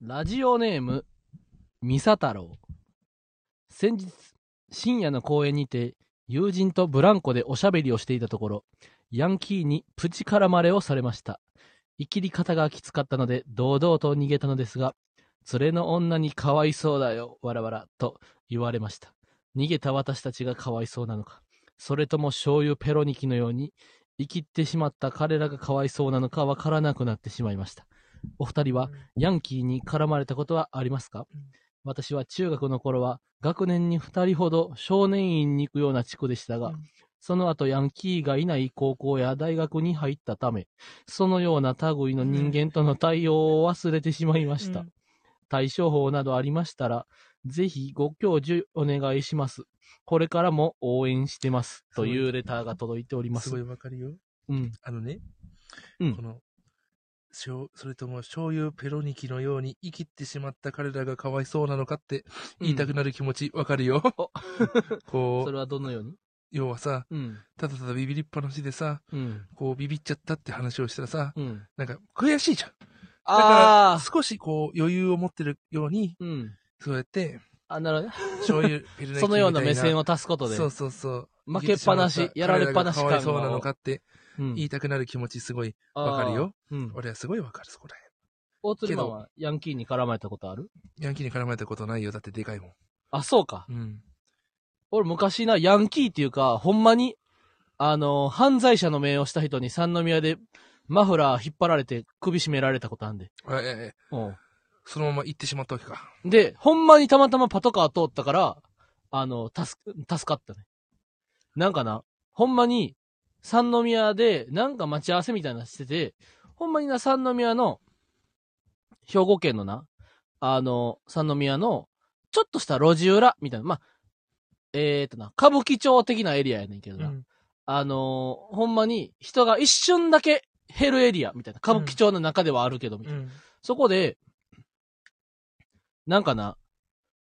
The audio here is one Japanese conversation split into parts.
ラジオネーム、ミサ太郎。先日、深夜の公園にて、友人とブランコでおしゃべりをしていたところ、ヤンキーにプチ絡まれをされました。生きり方がきつかったので、堂々と逃げたのですが、連れの女にかわいそうだよ、わらわら、と言われました。逃げた私たちがかわいそうなのか、それとも醤油ペロニキのように、生きってしまった彼らがかわいそうなのかわからなくなってしまいました。お二人は、ヤンキーに絡まれたことはありますか、うん私は中学の頃は学年に二人ほど少年院に行くような地区でしたが、うんその後ヤンキーがいない高校や大学に入ったため、そのような類の人間との対応を忘れてしまいました。うん対処法などありましたら、ぜひご教授お願いします。これからも応援してます。というレターが届いておりますす。ごいわかるよ。うん。あのね、うんこの、それとも醤油ペロニキのように生きってしまった彼らがかわいそうなのかって言いたくなる気持ちわかるよ。お こそうれ、はどのように？要はさ、うん。ただただビビりっぱなしでさ、うん。こうビビっちゃったって話をしたらさ、うん。なんか悔しいじゃん。だあからあ少しこう余裕を持ってるように、うん。そうやって、あ、なるほどね。醤油 ペロニキみたいな。そのような目線を足すことで。そうそうそう。負けっぱなしやられっぱなしかわいそうなのかってうん言いたくなる気持ちすごいわかるよ。うん。俺はすごいわかる、そこらへん。大鶴マンはヤンキーに絡まれたことある？ヤンキーに絡まれたことないよ。だってでかいもん。あ、そうか。うん。俺昔な、ヤンキーっていうか、ほんまに、あの、犯罪者の命をした人に三宮でマフラー引っ張られて首絞められたことあんで。えええうん。そのまま行ってしまったわけか。で、ほんまにたまたまパトカー通ったから、あの、助か、助かったね。なんかな、ほんまに、三宮で、なんか待ち合わせみたいなのしてて、ほんまにな、三宮の、兵庫県のな、あの、三宮の、ちょっとした路地裏、みたいな、まあ、えーとな、歌舞伎町的なエリアやねんけどな。うん。あのーほんまに人が一瞬だけ減るエリアみたいな。歌舞伎町の中ではあるけど、みたいな。うん。そこで、なんかな、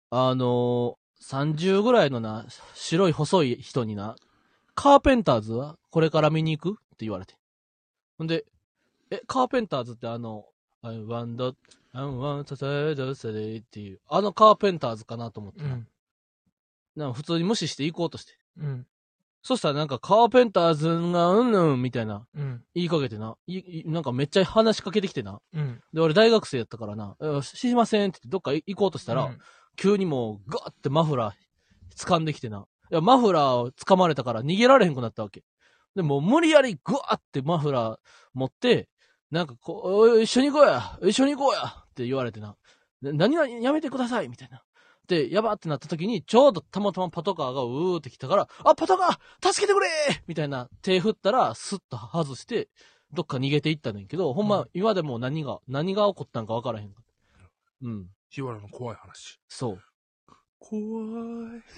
あのー、30ぐらいのな、白い細い人にな、カーペンターズは？これから見に行く？って言われて。ほんで、え、カーペンターズってあの、I want, I want to say っていう、あのカーペンターズかなと思ってな。うん。なんか普通に無視して行こうとして。うん。そしたらなんかカーペンターズがうんぬんみたいなうん。言いかけてな。いいなんかめっちゃ話しかけてきてな。うん。で、俺大学生やったからな。え知りませんってどっか行こうとしたら、うん急にもうガーってマフラー掴んできてな。いや、マフラーを掴まれたから逃げられへんくなったわけ。で、もう無理やりグワーってマフラー持って、なんかこう、一緒に行こうや一緒に行こうやって言われてな。で何々やめてくださいみたいな。で、やばってなった時に、ちょうどたまたまパトカーがうーって来たから、あ、パトカー助けてくれみたいな手振ったら、スッと外して、どっか逃げていったねんけど、ほんま、うん今でも何が、何が起こったんか分からへん。うん。日原の怖い話。そう。怖い。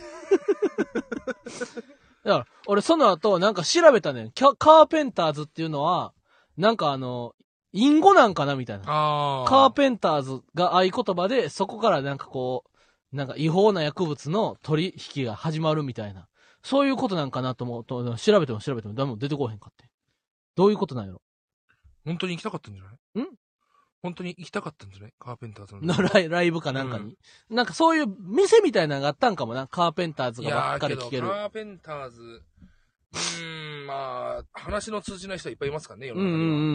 だから、俺その後、なんか調べたねん。キャカーペンターズっていうのは、なんかあの、隠語なんかなみたいな。ああ。カーペンターズが合言葉で、そこからなんかこう、なんか違法な薬物の取引が始まるみたいな。そういうことなんかなと思うと、調べても調べても誰も出てこへんかって。どういうことなんやろ？本当に行きたかったんじゃない？ん？本当に行きたかったんじゃないカーペンターズの。のライライブかなんかに、なんかそういう店みたいなのがあったんかもな。カーペンターズいがばっかり聞ける。カーペンターズ、うーん、まあ、話の通じない人はいっぱいいますからね、世の中には。うんうんうんう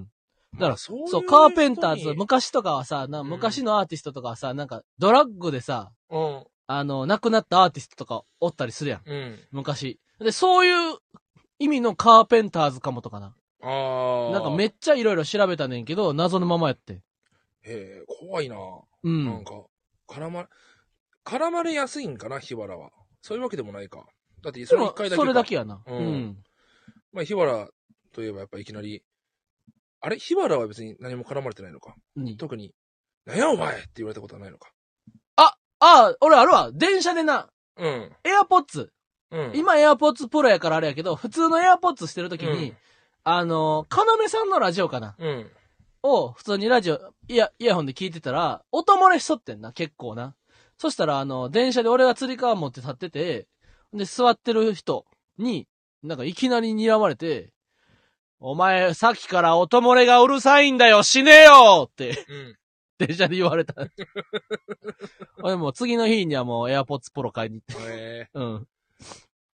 ん。だからまあそういうそう、カーペンターズ、昔とかはさ、なうん昔のアーティストとかはさ、なんかドラッグでさ、うん。あの、亡くなったアーティストとかおったりするやん。うん。昔。で、そういう意味のカーペンターズかもとかな。ああ。なんかめっちゃいろいろ調べたねんけど、謎のままやって。へえ、怖いな。うん。なんか、絡ま、絡まれやすいんかな、日原は。そういうわけでもないか。だって、そでもれ一回だけか。それだけやな。ううんん。まあ、日原といえばやっぱいきなり、あれ？日原は別に何も絡まれてないのか。に特に、なんやお前って言われたことはないのか。ああ、俺あるわ。電車でな、うん。エアポッツ。うん。今エアポッツプロやからあれやけど、普通のエアポッツしてるときに、あの、かなめさんのラジオかな？うん。うん。を、普通にラジオ、イヤ、イヤホンで聞いてたら、音漏れしとってんな、結構な。そしたら、あの、電車で俺が釣り革持って立ってて、で、座ってる人に、なんかいきなり睨まれて、お前、さっきから音漏れがうるさいんだよ、死ねよって、うん。電車で言われた。俺もう次の日にはもう AirPods Pro 買いに行って。えうん。ー、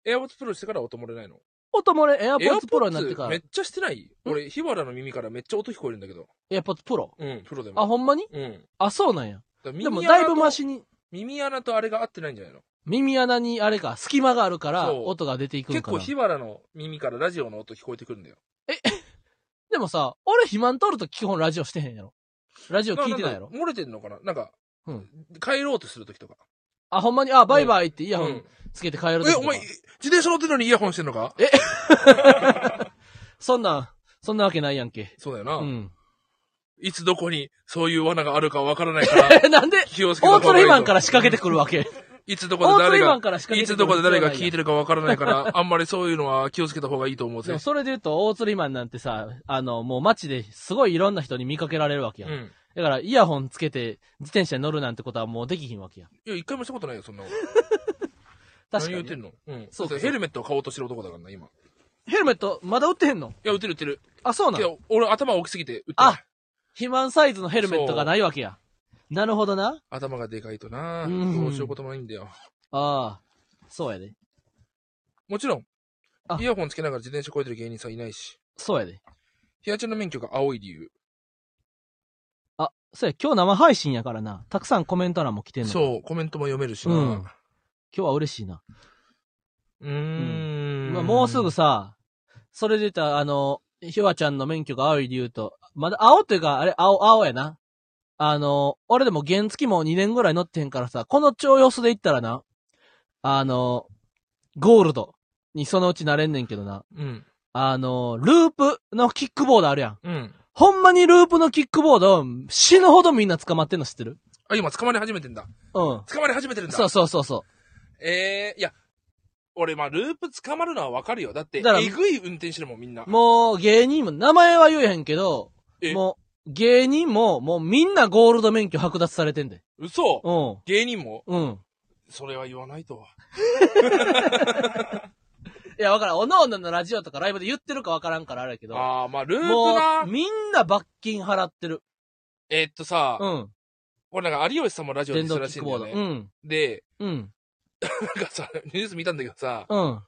エアポッツプロしてから音漏れないの？音漏れ、エア AirPods Pro になってからめっ、ちゃしてない？俺、日原の耳からめっちゃ音聞こえるんだけど。AirPods Pro。うん、プロでも。あ、ほんまに？うん。あ、そうなんや。でもだいぶマシに、耳穴とあれが合ってないんじゃないの？耳穴にあれか、隙間があるから、音が出ていくんかな。結構日原の耳からラジオの音聞こえてくるんだよ。でもさ、俺肥満取ると基本ラジオしてへんやろ。ラジオ聞いてないやろ。漏れてんのかな？なんか、うん帰ろうとするときとか。あ、ほんまに、あ、バイバイってイヤホンうんつけて帰るえ、お前、自転車乗ってるのにイヤホンしてんのか？そんなん、そんなわけないやんけ。そうだよな。うん。いつどこにそういう罠があるかわからないから、え、なんで、気をつけた大鶴方がいいと肥満から仕掛けてくるわけ？いつどこで誰がいつどこで誰が聞いてる。るかわからないから、あんまりそういうのは気をつけた方がいいと思うぜ。それで言うと、大鶴肥満なんてさ、あの、もう街ですごいいろんな人に見かけられるわけや。うん。だから、イヤホンつけて自転車に乗るなんてことはもうできひんわけや。いや、一回もしたことないよ、そんなこと。確かに何言ってんの？うん。そうそうヘルメットを買おうとしてる男だからな、今。いヘルメット、まだ売ってへんの？や、売ってる売ってる。あ、そうなのいや、俺頭大きすぎて売ってあ肥満サイズのヘルメットがないわけや。なるほどな。頭がでかいとな、うんどうしようこともないんだよ。ああ、そうやで。もちろんあ、イヤホンつけながら自転車こいでる芸人さんいないし、そうやで。ヒヤちゃんの免許が青い理由。あ、そうや、今日生配信やからな。たくさんコメント欄も来てんの。う。そう、コメントも読めるしな。ううん今日は嬉しいな。ーん。まあ、もうすぐさ、それで言ったら、あの、ひわちゃんの免許が青い理由と、まだ青というか、あれ、青、青やな。あの、俺でも原付も2年ぐらい乗ってへんからさ、この超様子で言ったらな、あの、ゴールドにそのうちなれんねんけどな。うん。あの、ループのキックボードあるやん。うん。ほんまにループのキックボード、死ぬほどみんな捕まってんの知ってる？あ、今捕まり始めてんだ。うん。捕まり始めてるんだ。そうそうそうそええいや、俺、まあ、ループ捕まるのはわかるよ。だって、だえぐい運転してるもん、みんなう。。もう、芸人も、名前は言えへんけど、え？もう、芸人も、もうみんなゴールド免許剥奪されてんで。嘘？うん。芸人も？うん。それは言わないと。いや、わからん。おのおののラジオとかライブで言ってるかわからんからあれやけど。ああ、まあ、ループもなう、。みんな罰金払ってる。えーっとさ、うん。俺なんか有吉さんもラジオで電したら。しいんだよね。うん。で、うん。なんかさ、ニュース見たんだけどさ、うん。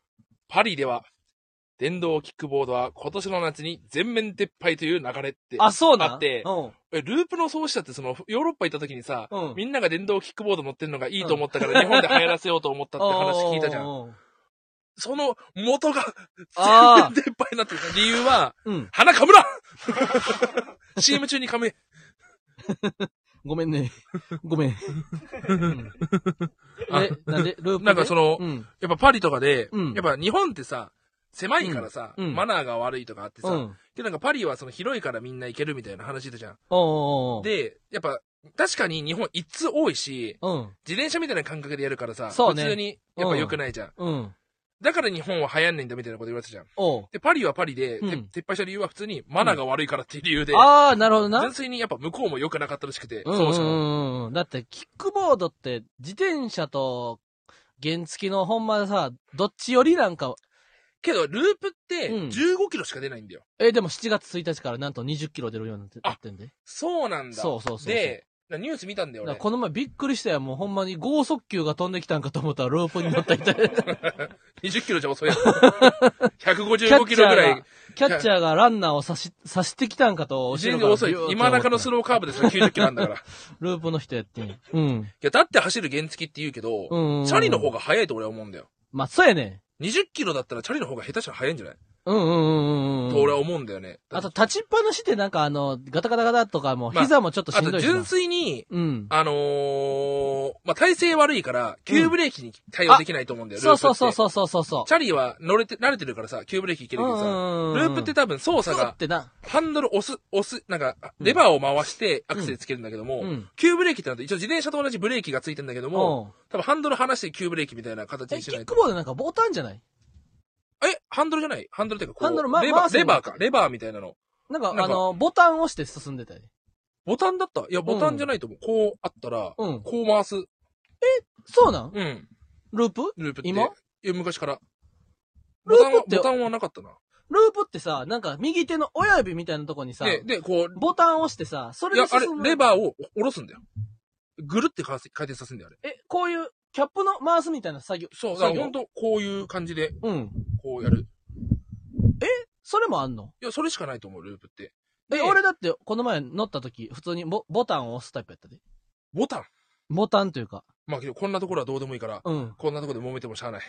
パリでは、電動キックボードは今年の夏に全面撤廃という流れって。あ、そうなん？あってうん。えループの創始者ってその、ヨーロッパ行った時にさ、うんみんなが電動キックボード乗ってんのがいいと思ったから、日本で流行らせようと思ったって話聞いたじゃん。ん。その元があ全然撤廃になってる。理由は、うん。鼻かむな !CM 中に噛め。ごめんね。ごめん。え、なんで、ループで？なんかそのうん。やっぱパリとかで、うんやっぱ日本ってさ、狭いからさ、うんうんマナーが悪いとかあってさ、うん。で、なんかパリはその広いからみんな行けるみたいな話だじゃん。で、やっぱ、確かに日本一通多いし、うん。自転車みたいな感覚でやるからさ、ね普通にやっぱ良くないじゃん。うん。だから日本は流行んねんだみたいなこと言われてたじゃん。おう。で、パリはパリで、うんて撤廃した理由は普通にマナーが悪いからっていう理由で、ああ、なるほどな。純粋にやっぱ向こうも良くなかったらしくて、うんうんそうしかも。うんうん。だって、キックボードって、自転車と原付のほんまさ、どっちよりなんか、けど、ループってうん15キロしか出ないんだよ。え、でも7月1日からなんと20キロ出るようになってなってんで。そうなんだ。そうそうそうそうで、なニュース見たんだよ、俺。この前びっくりしたよ。もうほんまに剛速球が飛んできたんかと思ったらループに乗ったみたいな。20キロじゃ遅いやつ。155キロぐらい。キャッチャーがランナーを刺し、刺してきたんかと、全然遅い。今中のスロローカーブですら90キロなんだから。いループの人やってん。うん。や、だって走る原付って言うけど、うん。チャリの方が速いと俺は思うんだよ。まあ、そうやね。20キロだったらチャリの方が下手したら速いんじゃない、うんうんうんうんうん。と俺は思うんだよね。あと、立ちっぱなしってなんかあの、ガタガタガタとかもうまあ膝もちょっとしんどいしな。純粋に、うん。あのー、まあ、体勢悪いから、急ブレーキに対応できないと思うんだよ、そうそうそうう。そうそうそうそう。チャリは乗れて、慣れてるからさ、急ブレーキいけるけどさ、ループって多分操作がそうっ、てな。ハンドル押す、押す、なんか、レバーを回してアクセルつけるんだけども、うん。急ブレーキってなると一応自転車と同じブレーキがついてんだけども、うん。多分ハンドル離して急ブレーキみたいな形え、にしないック。ボードなんかボタンじゃない？え、ハンドルじゃない？ハンドルっていうかこう、ハンドルまレバー、回すのレバーか。レバーみたいなの。なんかなんかあの、ボタン押して進んでたよ。ボタンだった？いや、ボタンじゃないと思う。こうあったら、うん。こう回す。そうなん？うん。ループ？ループって。今？いや、昔から。ループってボタンは、なかったな。ループってさ、なんか右手の親指みたいなとこにさ、で、で、こう、ボタンを押してさ、そいや、あれれで進む、レバーを下ろすんだよ。ぐるって回せ回転させんだよ、あれ。え、こういう、キャップの回すみたいな作業。そう、だから作業ほんと、こういう感じで、うん。こうやる。それもあんの？いや、それしかないと思う、ループって。え、で俺だって、この前乗った時、普通にボボタンを押すタイプやったで。ボタン？ボタンというか。まあ、けど、こんなところはどうでもいいから、うん。こんなところで揉めてもしゃあない。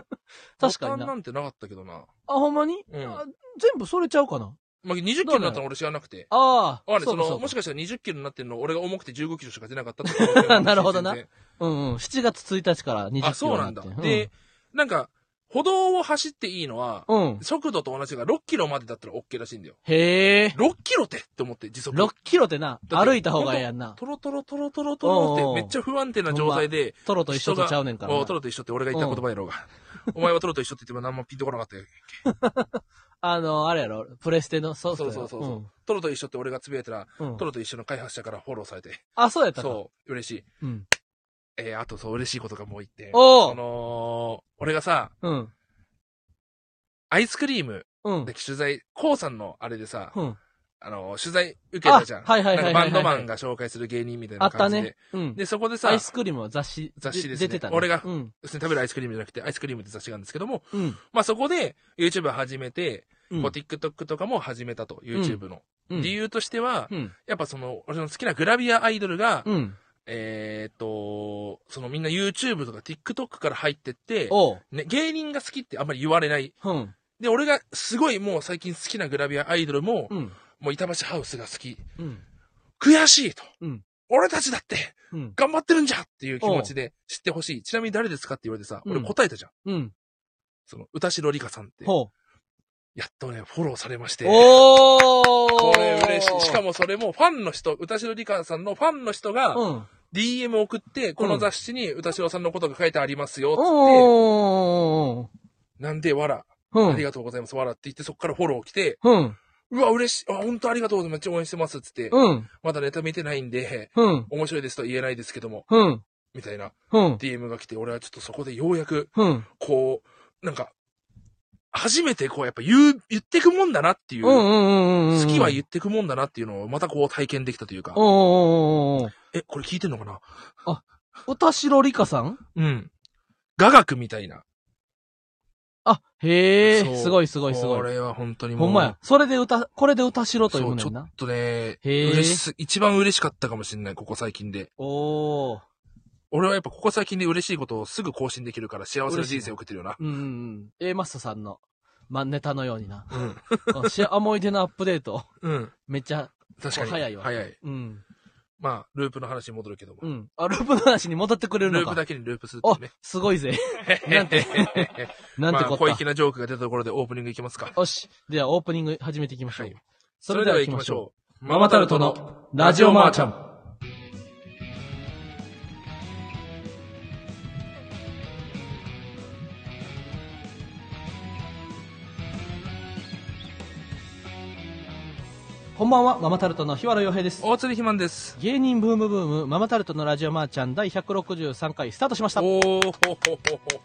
確かにな。ボタンなんてなかったけどな。あ、ほんまに、うんあ全部それちゃうかなまあ、20キロになったの俺知らなくて。ああ。あれ、そうの、そかそうかもしかしたら20キロになってんの、俺が重くて15キロしか出なかったって なるほどなうんうん。7月1日から20キロあ、そうなんだ。うんで、なんか、歩道を走っていいのは、うん。速度と同じが6キロまでだったら OK らしいんだよ。へえ。6キロってって思って、時速。6キロってな、歩いた方がええやんな。トロトロトロトロトロってめっちゃ不安定な状態で、トロと一緒とちゃうねんからトロと一緒って俺が言った言葉やろうが。お前はトロと一緒って言っても何もピンとこなかったよ。あの、あれやろ、プレステの？ソフトそうそうそうそうトロと一緒って俺がつぶやいたら、うん。うんトロと一緒の開発者からフォローされて。あ、そうやったか。そう、嬉しい。うん。えー、あとそう、嬉しいことがもう一点。おうその、俺がさ、うん。アイスクリームうんで。取材、コウさんのあれでさ、うん。あの、取材受けたじゃん。あはいはいはいはいはいなんかバンドマンが紹介する芸人みたいあったな感じで。ね。うん。で、そこでさ、アイスクリームは雑誌、雑誌ですね出てたね。俺がうん。食べるアイスクリームじゃなくて、アイスクリームって雑誌があるんですけども、うん。まあそこで YouTube 始めて、うんこう TikTok とかも始めたと、YouTube の。うん。理由としては、うん。やっぱその、俺の好きなグラビアアイドルが、うん。えーっと、そのみんな YouTube とか TikTok から入ってって。ね、芸人が好きってあんまり言われない。うん。で、俺がすごいもう最近好きなグラビアアイドルも、うん。もう板橋ハウスが好き。うん。悔しいと。うん俺たちだってうん。頑張ってるんじゃっていう気持ちで知ってほしい。ちなみに誰ですかって言われてさ、うん俺答えたじゃん。うん。その、歌代理香さんって。ほやっとね、フォローされまして。う。おーこれ嬉しい。しかもそれもファンの人、歌代理香さんのファンの人がうん。DM 送って、この雑誌に歌代さんのことが書いてありますよ、つっ。て、なんで、わら、うん。ありがとうございます、わらって言って、そこからフォロー来て、うん。うわ、嬉しい。あ、本当ありがとうございます。めっちゃ応援してます、つって、うん。まだネタ見てないんで、うん。面白いですとは言えないですけども、うん。みたいなうん。DM が来て、俺はちょっとそこでようやく、うん。こう、なんか、初めてこう、やっぱ言う、言ってくもんだなっていう、うんうんうんうん。好きはう。言ってくもんだなっていうのをまたこう体験できたというか、おーおーおーえ、これ聞いてんのかな？歌代理香さん？うん。雅楽みたいな。あ、へそうえ、すごいすごいすごい。これは本当にもう。ほんまや。それで歌、これで歌しろといそうう、ちょねんなっ。とね、へー嬉しす、一番嬉しかったかもしれない、ここ最近で。おー。俺はやっぱここ最近で嬉しいことをすぐ更新できるから幸せな人生を送ってるよな。うんうんうん。A マストさんの、ま、ネタのようにな。うん。思い出のアップデート、うん。めっちゃ、確かに。早いわ早い。うん。まあ、ループの話に戻るけども。うん。あ、ループの話に戻ってくれるのか。ループだけにループするっおてね。、すごいぜ。なんて、なんてまあ、こった。小粋なジョークが出たところでオープニングいきますか。よし。では、オープニング始めていきましょう。はいそれでは行きましょう。う。ママタルトのラジオマーちゃん。こんばんは、ママタルトの日原洋平です。大釣り肥満です。芸人ブームブーム、ママタルトのラジオマーちゃん第163回スタートしました。おーほほほほほ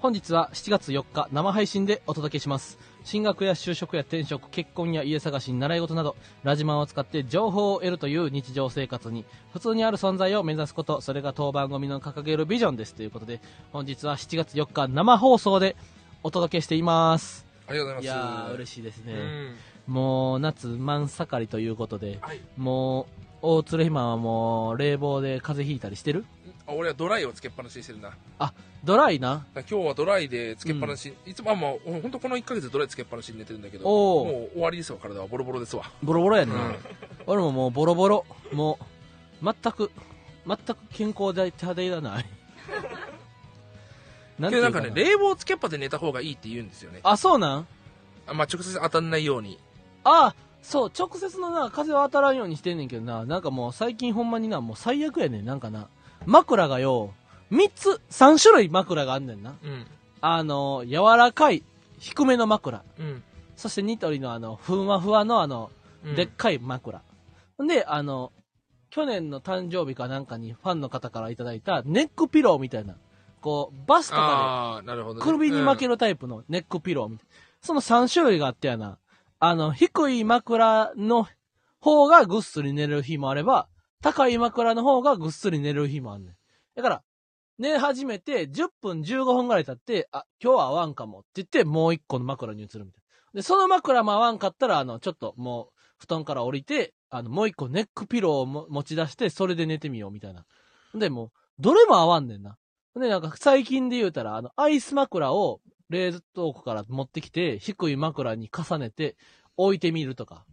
本日は7月4日生配信でお届けします進学や就職や転職結婚や家探し習い事などラジマンを使って情報を得るという日常生活に普通にある存在を目指すことそれが当番組の掲げるビジョンですということで本日は7月4日生放送でお届けしていますありがとうごいざいます。やー嬉しいですね、うん。もう夏真ん盛りということではい。もう大鶴ひまはもう冷房で風邪ひいたりしてる？あ俺はドライをつけっぱなしにしてるな。だかドライな？ら今日はドライでつけっぱなし、いつも、あ、もう、ほんとこの1ヶ月ドライつけっぱなしに寝てるんだけど、もう終わりですわ、体はボロボロですわ。ボロボロやね、うん。俺ももうボロボロもう全く全く健康で手でいらない なんていうかななんかね、冷房つけっぱで寝た方がいいって言うんですよね。あそうなん？あまあ、直接当たんないように。あそう直接のな風は当たらんようにしてんねんけどななんかもう最近ほんまになもう最悪やねんなんかな枕がよ3つ3種類枕があんねんなうん。あの柔らかい低めの枕うん。そしてニトリのあのふんわふわのあのうんでっかい枕。で、あの、去年の誕生日かなんかにファンの方からいただいたネックピローみたいな、こう、バスとかああ、なるほど、でね。首に巻ける。るタイプのネックピローみたいその3種類があってやな。あの、低い枕の方がぐっすり寝れる日もあれば、高い枕の方がぐっすり寝れる日もあんねん。だから、寝始めて10分15分ぐらい経って、あ、今日は合わんかもって言って、もう一個の枕に移るみたいな。で、その枕も合わんかったら、あの、ちょっともう、布団から降りて、あの、もう一個ネックピローを持ち出して、それで寝てみようみたいな。で、もう、どれも合わんねんな。で、なんか最近で言うたら、あの、アイス枕を冷凍庫から持ってきて、低い枕に重ねて置いてみるとか。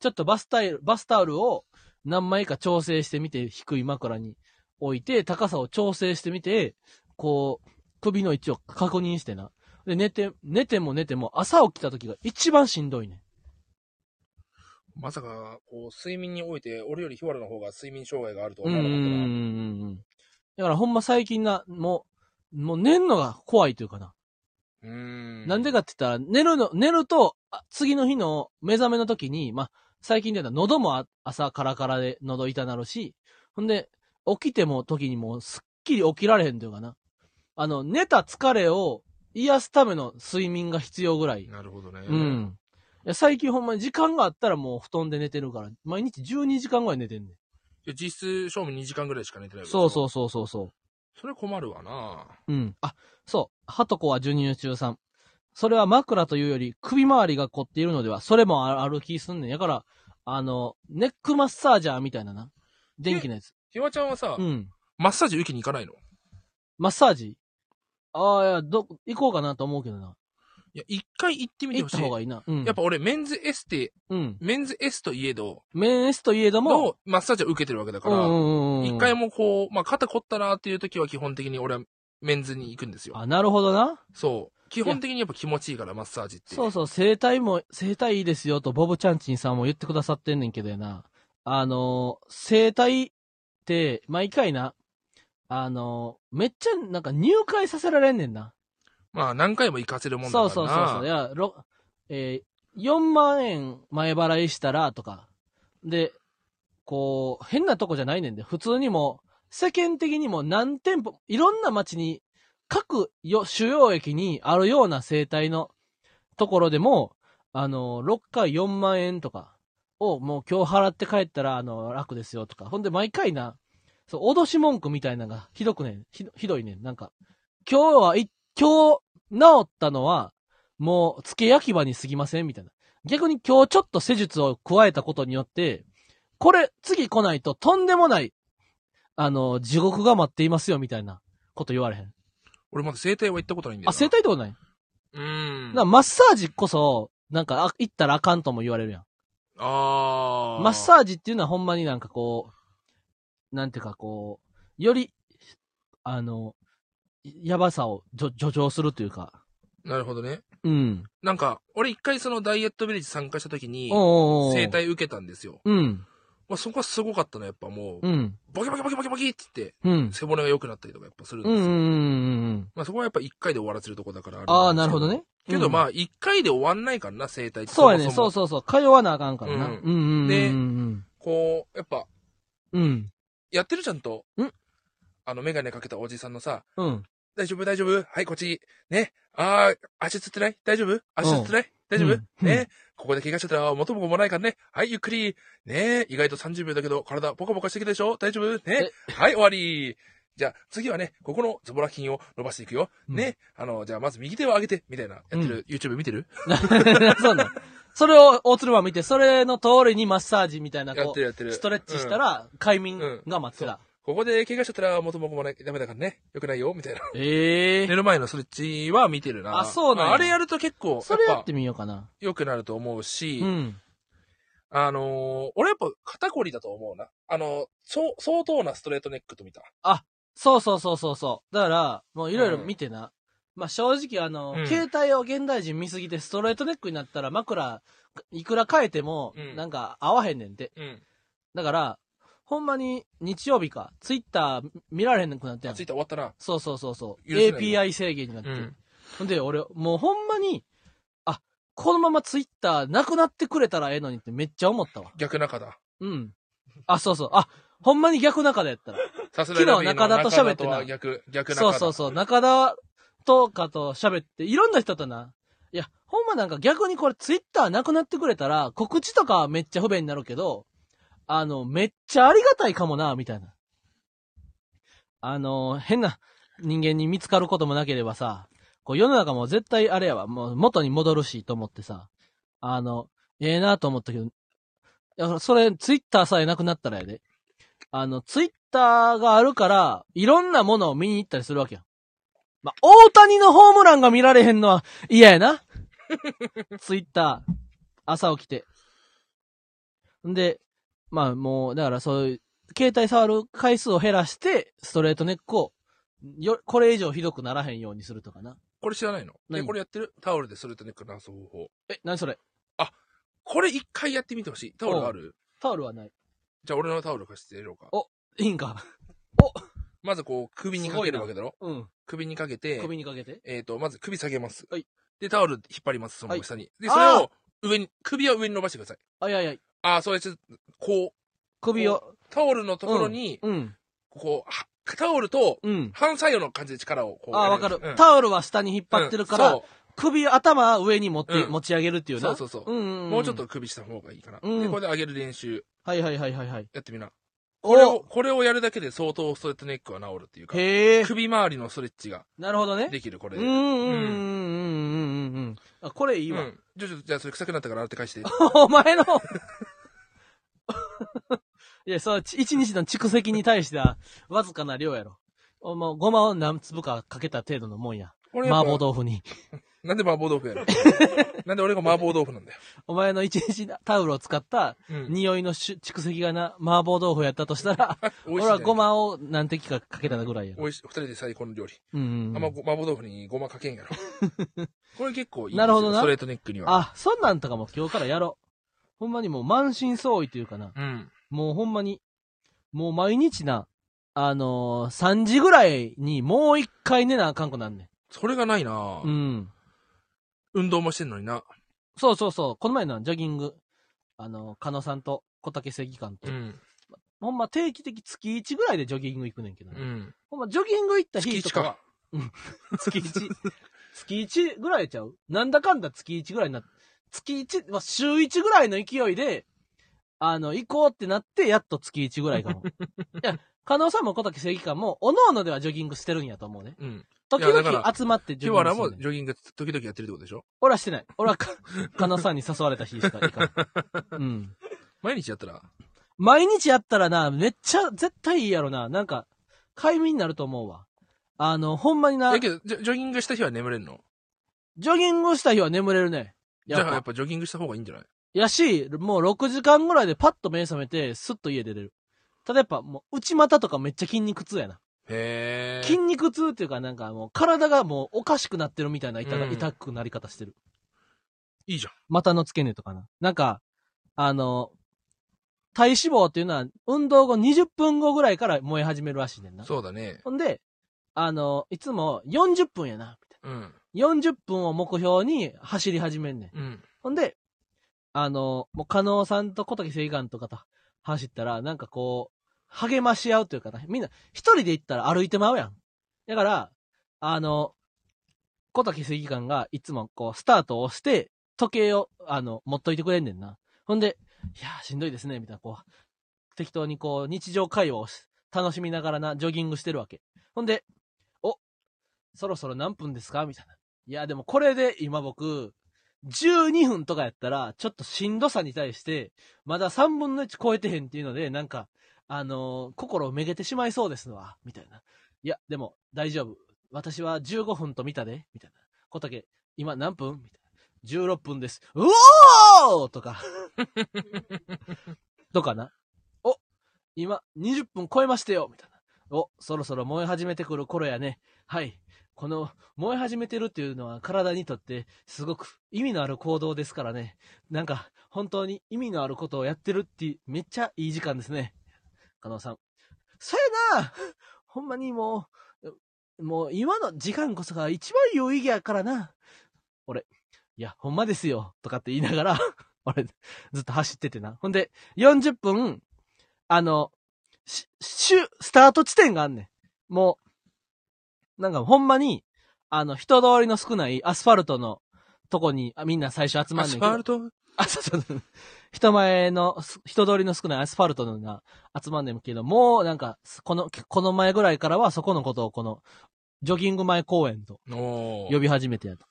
ちょっとバスタイル、バスタオルを何枚か調整してみて、低い枕に置いて、高さを調整してみて、こう、首の位置を確認してな。で、寝て、寝ても寝ても、朝起きた時が一番しんどいね。まさか、こう、睡眠において、俺よりヒワラの方が睡眠障害があると思わなかったな。ん。だからほんま最近な、もう、もう寝んのが怖いというかな。うーん。なんでかって言ったら、寝るの、寝ると、あ次の日の目覚めの時に、まあ、最近で言うと喉もあ朝カラカラで喉痛なるし、ほんで、起きても時にもうすっきり起きられへんというかな。あの、寝た疲れを癒すための睡眠が必要ぐらい。なるほどね。うん。いや最近ほんまに時間があったらもう布団で寝てるから、毎日12時間ぐらい寝てんねん。実質、賞味2時間ぐらいしか寝てない。そうそううそうそうそう。それ困るわな。うん。あ、そう。ハトコは授乳中さん。それは枕というより首周りが凝っているのでは、それもあある気すんねん。やから、あの、ネックマッサージャーみたいなな。電気のやつ。ひわちゃんはさ、うん。マッサージ受けに行かないの？マッサージ？ああ、いや、ど、行こうかなと思うけどな。いや、一回行ってみてほしい。行った方がいいな。うん。やっぱ俺、メンズエステ、うん。メンズエスといえど、メンエスといえども、のマッサージを受けてるわけだから、うんうんうんうん。一回もこう、まあ、肩凝ったなっていう時は基本的に俺はメンズに行くんですよ。あ、なるほどな。そう。基本的にやっぱ気持ちいいから、マッサージって。そうそう、生体も、生体いいですよと、ボブチャンチンさんも言ってくださってんねんけどやな。あのー、生体って、毎回な、あのー、めっちゃ、なんか入会させられんねんな。まあ、何回も行かせるもんだからな。そうそうそうそう。いや、ろ、えー、4万円前払いしたら、とか。で、こう、変なとこじゃないねんで、普通にも、世間的にも何店舗、いろんな街に、各よ主要駅にあるような生態のところでも、あの、6回4万円とかをもう今日払って帰ったら、あの、楽ですよとか。ほんで毎回な、そう、脅し文句みたいなのがひどくねん。ひどいねん。なんか、今日はい、今日治ったのは、もう、付け焼き場に過ぎませんみたいな。逆に今日ちょっと施術を加えたことによって、これ、次来ないととんでもない、あの、地獄が待っていますよ、みたいなこと言われへん。俺まだ整体は行ったことないんだよな。あ、整体ってことない？うーん。なマッサージこそ、なんか、あ、行ったらあかんとも言われるやん。あー。マッサージっていうのはほんまになんかこう、なんていうかこう、より、あの、やばさを助助長するというか、なるほどね。うん。なんか、俺一回そのダイエットビレッジ参加した時に、おうおうおう整体受けたんですよ。うん。まあ、そこはすごかったの、やっぱもう、うん。ボキボキボキボキボキって言って、うん。背骨が良くなったりとかやっぱするんですよ。うんうんうんうん。まあそこはやっぱ一回で終わらせるとこだからああ、れんですけなるほどね。けどまあ、あ一回で終わんないからな、整体って。そうやね。そうそうそう。通わなあかんからな。うんうんうんうんうん。でうん。こう、やっぱ、うん。やってるちゃんとん、あの、メガネかけたおじさんのさ、うん。大丈夫大丈夫？はい、こっち。ね。ああ、足つってない？大丈夫？足つってない？大丈夫？うんね。ここで怪我しちゃったら元も子もないからね。はい、ゆっくり。ね意外と30秒だけど、体ポカポカしてきたでしょ？大丈夫？ね。はい、終わり。じゃあ、次はね、ここのズボラ筋を伸ばしていくよ。うんね。あの、じゃあ、まず右手を上げて、みたいな、やってる、YouTube 見てる？そうなん。それを大鶴マン見て、それの通りにマッサージみたいな、こう、やってるやってる。ストレッチしたうんら、快眠が待ってた。ここで怪我しちゃったら元も子もない、ダメだからね。よくないよ、みたいな。ええ寝る前のストレッチは見てるな。あそうなんああれやると結構、やっぱそれやってみようかな。良くなると思うし、うん。あのー俺やっぱ肩こりだと思うな。あの、そう相当なストレートネックと見た。そうそうそうそうそう。だから、もういろいろ見てな。まあ正直あの、うん携帯を現代人見すぎてストレートネックになったら枕、いくら変えてもう、んなんか合わへんねんて。うん。だから、ほんまに日曜日か、ツイッター見られへんくなってんあ、ついた終わったな。そうそうそうそう。許せない API 制限になって。うん。ほんで、俺、もうほんまに、あ、このままツイッターなくなってくれたらええのにってめっちゃ思ったわ。逆中だ。うん。あ、そうそう。あ、ほんまに逆中でやったら。さす昨日中田と喋ってなは逆、逆中だ。そうそうそう。中田とかと喋って、いろんな人とな。いや、ほんまなんか逆にこれツイッターなくなってくれたら、告知とかはめっちゃ不便になるけど、あの、めっちゃありがたいかもな、みたいな。あの、変な人間に見つかることもなければさ、こう世の中も絶対あれやわ、もう元に戻るしと思ってさ、あの、ええなと思ったけど、それツイッターさえなくなったらやで。あの、ツイッターがあるから、いろんなものを見に行ったりするわけやん。まあ、大谷のホームランが見られへんのは嫌やな。ツイッター、朝起きて。んで、まあもう、だからそういう、携帯触る回数を減らして、ストレートネックを、よ、これ以上ひどくならへんようにするとかな。これ知らないの？何？え、これやってる？タオルでストレートネック直す方法。え、何それ？これ一回やってみてほしい。タオルある？タオルはない。じゃあ俺のタオル貸してやろうか。おいいんか？まずこう、首にかけるわけだろ？うん。首にかけて、首にかけて？えっ、と、まず首下げます。はいで、タオル引っ張ります、そのはい下に。で、それを上に、首は上に伸ばしてください。あ、いやいや、ああ、それちょっと、こう、首を。タオルのところに、うん。こう、はタオルとうん。反作用の感じで力をこう。あ、わかる。うんタオルは下に引っ張ってるから、うん首、頭は上に持って、うん持ち上げるっていうな。そうそうそう。もうちょっと。首した方がいいかな。うんで、これで上げる練習、はいはいはいはいはい。やってみな。これを、おこれをやるだけで相当ストレートネックは治るっていうか、へえ。首周りのストレッチがなるほどね。できる、これで。うんうんうんうんうんうんうん。あ、これいいわ。うん。じゃあ、じゃあそれ臭くなったから洗って返して。お前の。いや、そう、ち一日の蓄積に対しては、わずかな量やろ。おもうごまを何粒かかけた程度のもんや。これやっぱ麻婆豆腐に。なんで麻婆豆腐やろ？なんで俺が麻婆豆腐なんだよ？お前の一日タオルを使ったうん。匂いのし蓄積がな、麻婆豆腐やったとしたら、俺はごまを何滴かかけたぐらいやろ。美味しい。二人で最高の料理。うんうん。あんまご麻婆豆腐にごまかけんやろ。これ結構いいですよ。なるほどなストレートネックには。あ、そんなんとかも今日からやろう。ほんまにもう満身創痍というかな。うん。もうほんまに、もう毎日な、あのー、3時ぐらいにもう一回寝なあかんくなんねそれがないな、ん。うん。運動もしてんのにな。そうそうそう。この前な、ジョギング、あの、加野さんと小竹正義館と、うん。ほんま定期的月1ぐらいでジョギング行くねんけどな、うん。ほんまジョギング行った月1日とかか。。月1。月1ぐらいちゃう？なんだかんだ月1ぐらいになっ月1、まあ、週1ぐらいの勢いで、あの、行こうってなって、やっと月1ぐらいかも。いや、加納さんも小竹正義館も、おのおのではジョギングしてるんやと思うね。うん。時々集まってジ日ョギングする、ね。原もジョギング時々やってるってことでしょ？俺はしてない。俺はか、加納さんに誘われた日しか行かない。うん。毎日やったら？毎日やったらな、めっちゃ絶対いいやろな。なんか、快眠になると思うわ。あの、ほんまになだ、けど、ジョジョギングした日は眠れるの？ジョギングした日は眠れるね。じゃあややっぱ。ジョギングした方がいいんじゃない？やし、もう6時間ぐらいでパッと目覚めて、スッと家出れる。ただやっぱもう内股とかめっちゃ筋肉痛やな。へえ。筋肉痛っていうかなんかもう体がもうおかしくなってるみたいな痛,、うん痛くなり方してる。いいじゃん。股の付け根とかな。なんか、あの、体脂肪っていうのは運動後20分後ぐらいから燃え始めるらしいねんな。そうだね。ほんで、あの、いつも40分やな。うん。40分を目標に走り始めんねん。うん。ほんで、あの、もう、加納さんと小竹正義館とかと走ったら、なんかこう、励まし合うというかな。みんな、一人で行ったら歩いてまうやん。だから、あの、小竹正義館がいつもこう、スタートを押して、時計を、あの、持っといてくれんねんな。ほんで、いやーしんどいですね、みたいな、こう、適当にこう、日常会話をし楽しみながらな、ジョギングしてるわけ。ほんで、お、そろそろ何分ですか？みたいな。いや、でもこれで今僕、12分とかやったら、ちょっとしんどさに対して、まだ3分の1超えてへんっていうので、なんか、あのー心をめげてしまいそうですわ、みたいな。いや、でも、大丈夫。私は15分と見たで、みたいな。小竹、今何分？みたいな。16分です。うおーとか。とかな。お、今、20分超えましたよ、みたいな。お、そろそろ燃え始めてくる頃やね。はい。この、燃え始めてるっていうのは体にとってすごく意味のある行動ですからね。なんか、本当に意味のあることをやってるってめっちゃいい時間ですね。加納さん。そやな ほんまにもう、もう今の時間こそが一番有意義やからな。俺、いや、ほんまですよ。とかって言いながら、俺、ずっと走っててな。ほんで、40分、あの、し、しゅ、スタート地点があんねん。もう、なんかほんまに、あの、人通りの少ないアスファルトのとこに、あみんな最初集まアスんねんけど。ファルト？あ、そうそう。人前の、す人通りの少ないアスファルトのな、集まんねんけど、もうなんか、この、この前ぐらいからはそこのことをこの、ジョギング前公園と呼び始めてやと。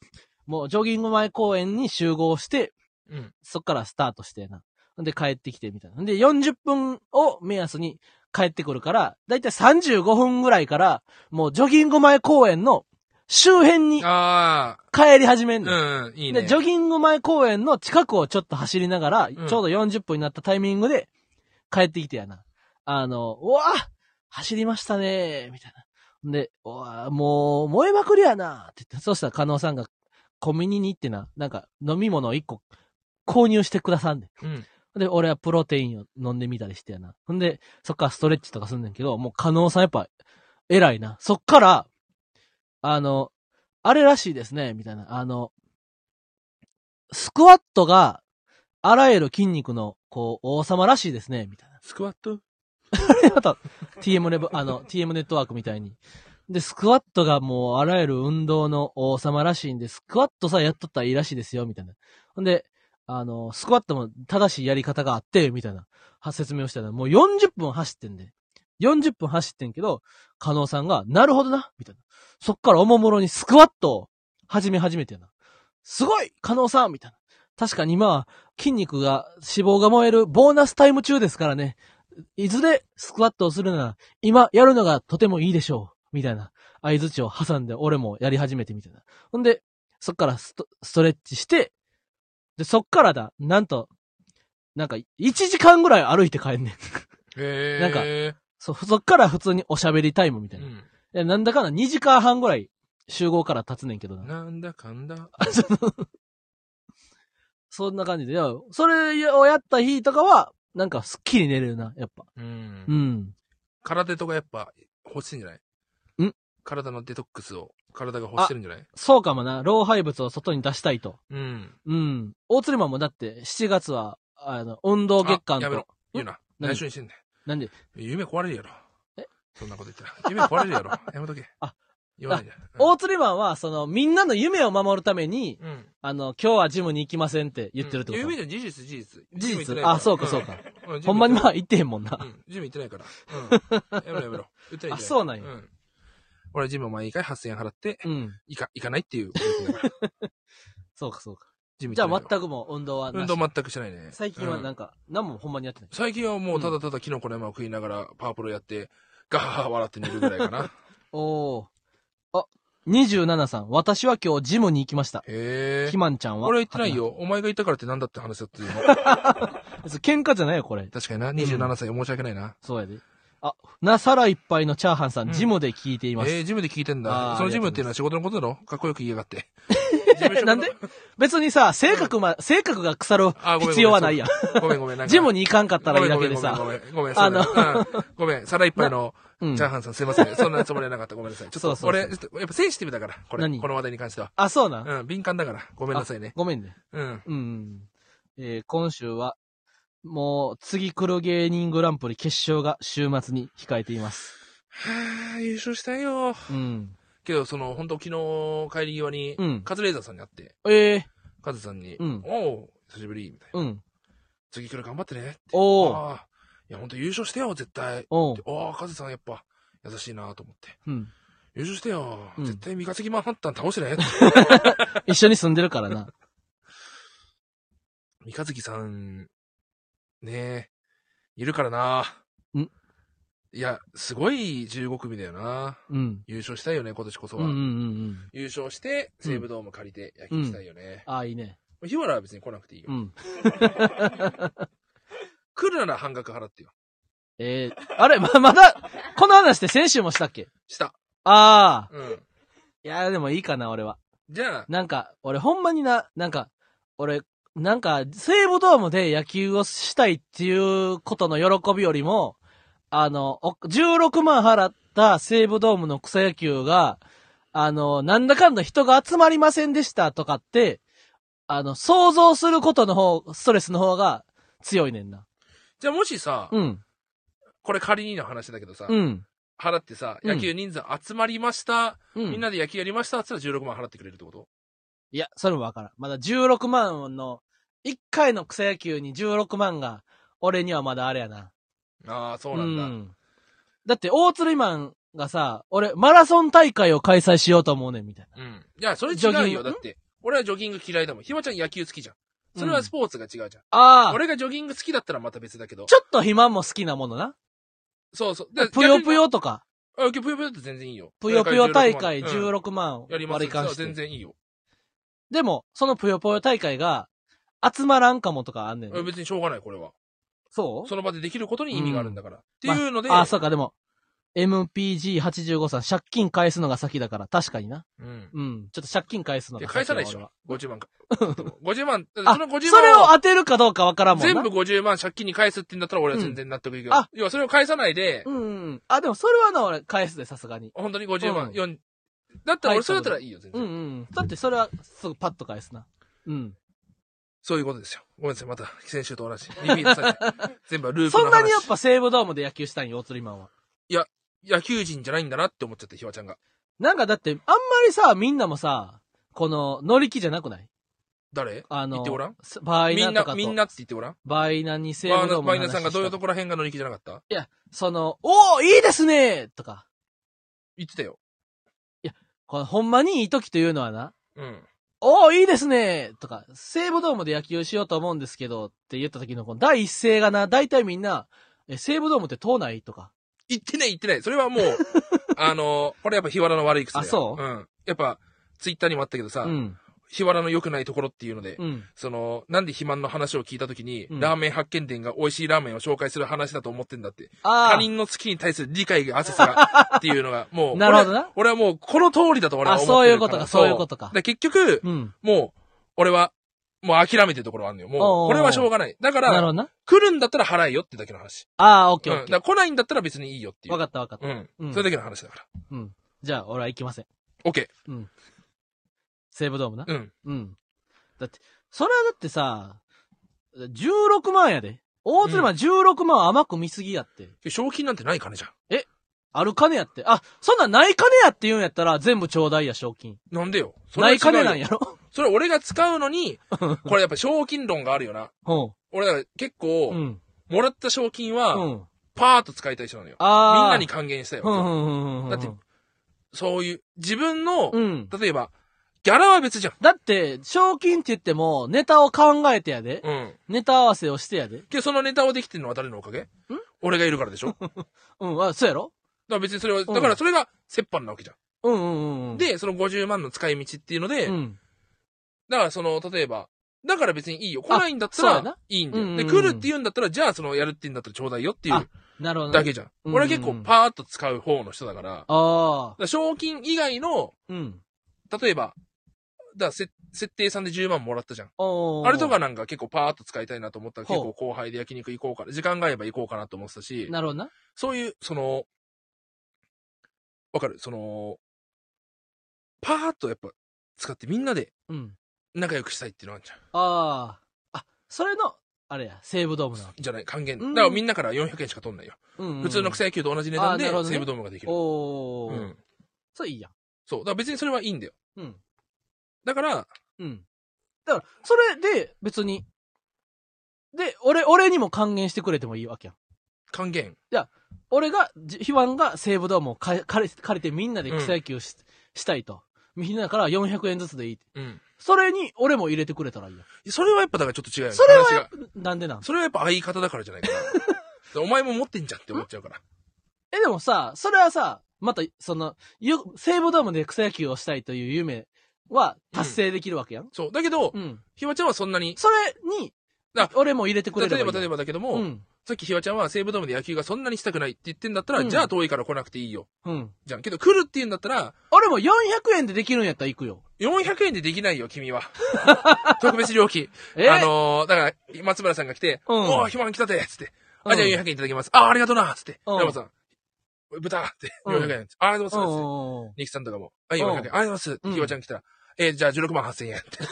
もうジョギング前公園に集合して、うん。そっからスタートしてな。で、帰ってきてみたいな。で、40分を目安に帰ってくるから、だいたい35分ぐらいから、もうジョギング前公園の周辺にあ帰り始めんねん。あ、うん、いいね。で、ジョギング前公園の近くをちょっと走りながら、んちょうど40分になったタイミングで帰ってきてやな。あの、うわ走りましたねみたいな。で、うわもう、燃えまくりやなって言って、そしたら加納さんがコンビニに行ってな、なんか飲み物を1個購入してくださんねん。うん。で、俺はプロテインを飲んでみたりしてやな。ほんで、そっからストレッチとかすんねんけど、もう加納さんやっぱ、偉いな。そっから、あの、あれらしいですね、みたいな。あの、スクワットが、あらゆる筋肉の、こう、王様らしいですね、みたいな。スクワット？また、TM レブ、あの、TM ネットワークみたいに。で、スクワットがもう、あらゆる運動の王様らしいんで、スクワットさえやっとったらいいらしいですよ、みたいな。ほんで、あの、スクワットも正しいやり方があって、みたいな、説明をしたら、もう40分走ってんで。40分走ってんけど、加納さんが、なるほどな、みたいな。そっからおもむろにスクワットを始め始めてやな。すごい加納さんみたいな。確かに今は筋肉が、脂肪が燃えるボーナスタイム中ですからね。いずれスクワットをするなら、今やるのがとてもいいでしょう。みたいな。合図値を挟んで俺もやり始めてみたいな。ほんで、そっからストレッチして、で、そっからだ、なんと、なんか、1時間ぐらい歩いて帰んねん。へえ。なんかそ、そっから普通におしゃべりタイムみたいな。いうん。やなんだかんだ2時間半ぐらい集合から経つねんけどな。なんだかんだ。あ その そんな感じで。いや、それをやった日とかは、なんかすっきり寝れるな、やっぱ。うんう。ん。空手とかやっぱ欲しいんじゃない？ん体のデトックスを体が欲してるんじゃない？そうかもな。老廃物を外に出したいと。うん。うん。大釣りマンもだって、7月は、あの、運動月間あやめろと。。言うな。何？内緒にしてんねなんで、ん。夢壊れるやろ。え？そんなこと言ったら。夢壊れるやろ。やめとけ。あ、言わないで。大釣りマンは、その、みんなの夢を守るために、うん。あの、今日はジムに行きませんって言ってるってこと、夢じゃ事実、事実。事実あ、そうかそうか。。うんほんまにまあジ言ってへんもんな。ジム行ってないから。うん。やめろやめろ。あそうなんやうん。俺ジム毎回8000円払って、うん。行か、行かないっていう。そうかそうか。ジムじゃあ全くもう運動は運動全くしてないね。最近はうんなんか、何もほんまにやってない？最近はもうただただキノコの山を食いながらパワープロやって、ガハハハ笑って寝るぐらいかな。おー。あ、27さん。私は今日ジムに行きました。へえひ。まんちゃんは？俺は言ってない。よ。お前が言ったからってなんだって話だっていうの。喧嘩じゃないよ、これ。確かにな。27歳申し訳ないな。そうやで。あ、な、皿いっぱいのチャーハンさん、うんジムで聞いています。えー、ジムで聞いてんだ。そのジムっていうのは仕事のことだろ？かっこよく言いやがって。えなんで？別にさ、性格ま、性格が腐る必要はないやん。ごめんごめん。ジムに行かんかったらいいだけでさ。ごめんごめんごめん。ごめん、皿いっぱいの うんチャーハンさんすいません。そんなつもりはなかった。ごめんなさい。ちょっと、そうそうそう俺、ちょっとやっぱセンシティブだから、これ。何？この話題に関しては。あ、そうなん？うん、敏感だから。ごめんなさいね。ごめんね。うん。うん。えー今週は、もう、次来る芸人グランプリ決勝が週末に控えています。はぁ、優勝したいよ。うん。けど、その、本当昨日帰り際に、うんカズレーザーさんに会って、ええカズさんに、うんおう、久しぶり、みたいな。うん。次来る頑張ってねって。おー。ああ。いや、本当優勝してよ、絶対。おう。ああ、カズさんやっぱ、優しいなと思って。うん。優勝してよ。うん絶対三日月マンハッタン倒してね。一緒に住んでるからな。三日月さん、ねえ、いるからな。ん？いや、すごい15組だよな。うん。優勝したいよね、今年こそは。うんうんうんうん。優勝して、西武ドーム借りて野球したいよね。ああ、いいね。日原は別に来なくていいよ。うん。来るなら半額払ってよ。えー、あれ、ま、まだ、この話って先週もしたっけ？した。ああ。うん。いや、でもいいかな、俺は。じゃあ、なんか、俺ほんまにな、なんか、俺、なんか、西武ドームで野球をしたいっていうことの喜びよりも、あの、お16万払った西武ドームの草野球が、あの、なんだかんだ人が集まりませんでしたとかって、あの、想像することの方、ストレスの方が強いねんな。じゃあもしさ、うん。これ仮にの話だけどさ、うん。払ってさ、うん野球人数集まりました、うん。みんなで野球やりましたって言ったら16万払ってくれるってこと？いや、それもわからん。まだ16万の、1回の草野球に16万が、俺にはまだあれやな。ああ、そうなんだ。だって、大釣りマンがさ、俺、マラソン大会を開催しようと思うねん、みたいな。うん。いや、それ違うよ。ジョギング？だって、俺はジョギング嫌いだもん。ひまちゃん野球好きじゃん。それはスポーツが違うじゃん。ああ、俺がジョギング好きだったらまた別だけど。ちょっと肥満も好きなものな。そうそう。だぷよぷ。よとか、逆にあ、ぷよぷよって全然いいよ。ぷよぷよ大会うん16万割り勘しそう全て。然いいよ。でも、そのぷよぷよ大会が、集まらんかもとかあんねん。別にしょうがない、これは。そう？その場でできることに意味があるんだから。ってまあいうので、あ、そうか、でも、MPG85 さん、借金返すのが先だから、確かにな。うん。うん。ちょっと借金返すのでが返さないでしょ。50万か。50万、そあ、の50それを当てるかどうかわからんもんな。全部50万借金に返すって言うんだったら俺は全然納得いくよ。うんあ要はそれを返さないで、うんうん。あ、でもそれはな、俺、返すで、さすがに。本当に50万、うん4、だったら俺それだったらいいよ、全うん然。うん。だってそれは、すぐパッと返すな。うん。そういうことですよ。ごめんなさい、また、先週と同じ。リピートされて。全部はループの話。そんなにやっぱ西武ドームで野球したんよ、大釣りマンは。野球人じゃないんだなって思っちゃって、ひわちゃんが。なんかだって、あんまりさ、みんなもさ、この、乗り気じゃなくない？誰？あの、言ってごらん？すバイみんなナとか、と。みんなって言ってごらん？バイナに西バ武ドームの話イナさんがどういうとここら辺が乗り気じゃなかった？いや、その、おーいいですねとか、言ってたよ。この、ほんまにいい時というのはな、うん。おーいいですねとか、西武ドームで野球しようと思うんですけど、って言った時のこの第一声がな、大体みんな、え、西武ドームって島内とか。言ってない言ってない。それはもう、あの、これやっぱ日原の悪い癖だよ。あそううん。やっぱ、ツイッターにもあったけどさ、うん。日原の良くないところっていうので、うん。その、なんで肥満の話を聞いたときに、うんラーメン発見店が美味しいラーメンを紹介する話だと思ってんだって。あ他人の好きに対する理解が浅さが、っていうのが、もう、なるほどな俺はもう、この通りだと俺はあ、思そうってるから。いうことか、そういうことか。で結局、うん。もう、俺は、もう諦めてるところはあるのよ。もう、これはしょうがない。だから。来るんだったら払えよってだけの話。あー、オッケうん。ーオッケー。来ないんだったら別にいいよっていう。わかったわかった。うん。うんそれだけの話だから。うん。じゃあ、俺は行きません。オッケうん。西武ドームな？ー。。うん。うん。だって、それはだってさ、16万やで。大鶴マン16万甘く見すぎやって。賞金なんてない金じゃん。ある金やって。あ、そんなんない金やって言うんやったら全部ちょうだいや、賞金。なんでよ。それはない金なんやろ？それ俺が使うのに、これやっぱ賞金論があるよな。うん。俺だから結構、うん。もらった賞金うは、ん。パーッと使いたい人なのよ。あー。みんなに還元したよ。うんうんうんうん。だってそういう、自分の、うん。例えば、ギャラは別じゃん。だって、賞金って言っても、ネタを考えてやで。うん。ネタ合わせをしてやで。けどそのネタをできてるのは誰のおかげ？俺がいるからでしょ？だ かうん、あ、そうやろ？ら別にそれは、だからそれが折半なわけじゃん。うんうんうんうん。、で、その50万の使い道っていうので、うん。だからその、例えば、だから別にいいよ。来ないんだったらいいんだよ。うんうんうんで、来るって言うんだったら、じゃあその、やるって言うんだったらちょうだいよっていうあなるほどね。だけじゃん。うん俺は結構パーッと使う方の人だから、だかああ。ら賞金以外の、うん。例えば、だ設定さんで10万もらったじゃん。あれとか、なんか結構パーッと使いたいなと思ったら結構後輩で焼肉行こうかな。時間があれば行こうかなと思ってたし、なるほどな。そういう、その、わかる？その、パーッとやっぱ使ってみんなでうん。仲良くしたいっていうのあるじゃん。ああ。あ、それの、あれや、西武ドームなわけ。じゃない、還元。うんだからみんなから400円しか取んないよ。うんうん普通の草野球と同じ値段で西武ドームができる。おー。うん。それいいやん。そう。だから別にそれはいいんだよ。うん。だから、うん。だから、それで、別に、で、俺、俺にも還元してくれてもいいわけやん。還元。俺が、じヒワンが西武ドームを借り借りてみんなで草野球し,、したいと。みんなから400円ずつでいい。うん。それに、俺も入れてくれたらいいやん。それはやっぱだからちょっと違うよね。それは。なんでなん？それはやっぱ相方だからじゃないかな。お前も持ってんじゃんって思っちゃうから。え、でもさ、それはさ、また、その、ゆ西武ドームで草野球をしたいという夢は達成できるわけやん。そう。だけど、うん。ひわちゃんはそんなに、それにあ、俺も入れてくれればいいやん。例えば例えばだけども、うん。さっきひわちゃんは西武ドームで野球がそんなにしたくないって言ってんだったら、うんじゃあ遠いから来なくていいよ。うん。じゃん。けど来るって言うんだったら、俺も400円でできるんやったら行くよ。400円でできないよ、君は。特別料金。え？あのー、だから、松村さんが来て、うんおー、ひまん来たてつって。うんあ、じゃあ400円いただきます。あ、ありがとうなつって。うん山本さん、豚って、うん400円。ありがとうございます。うんうんニキさんとかも、はい、400円。うんありがとうございます。うんひわちゃん来たら、えーじゃあ16万8000円って。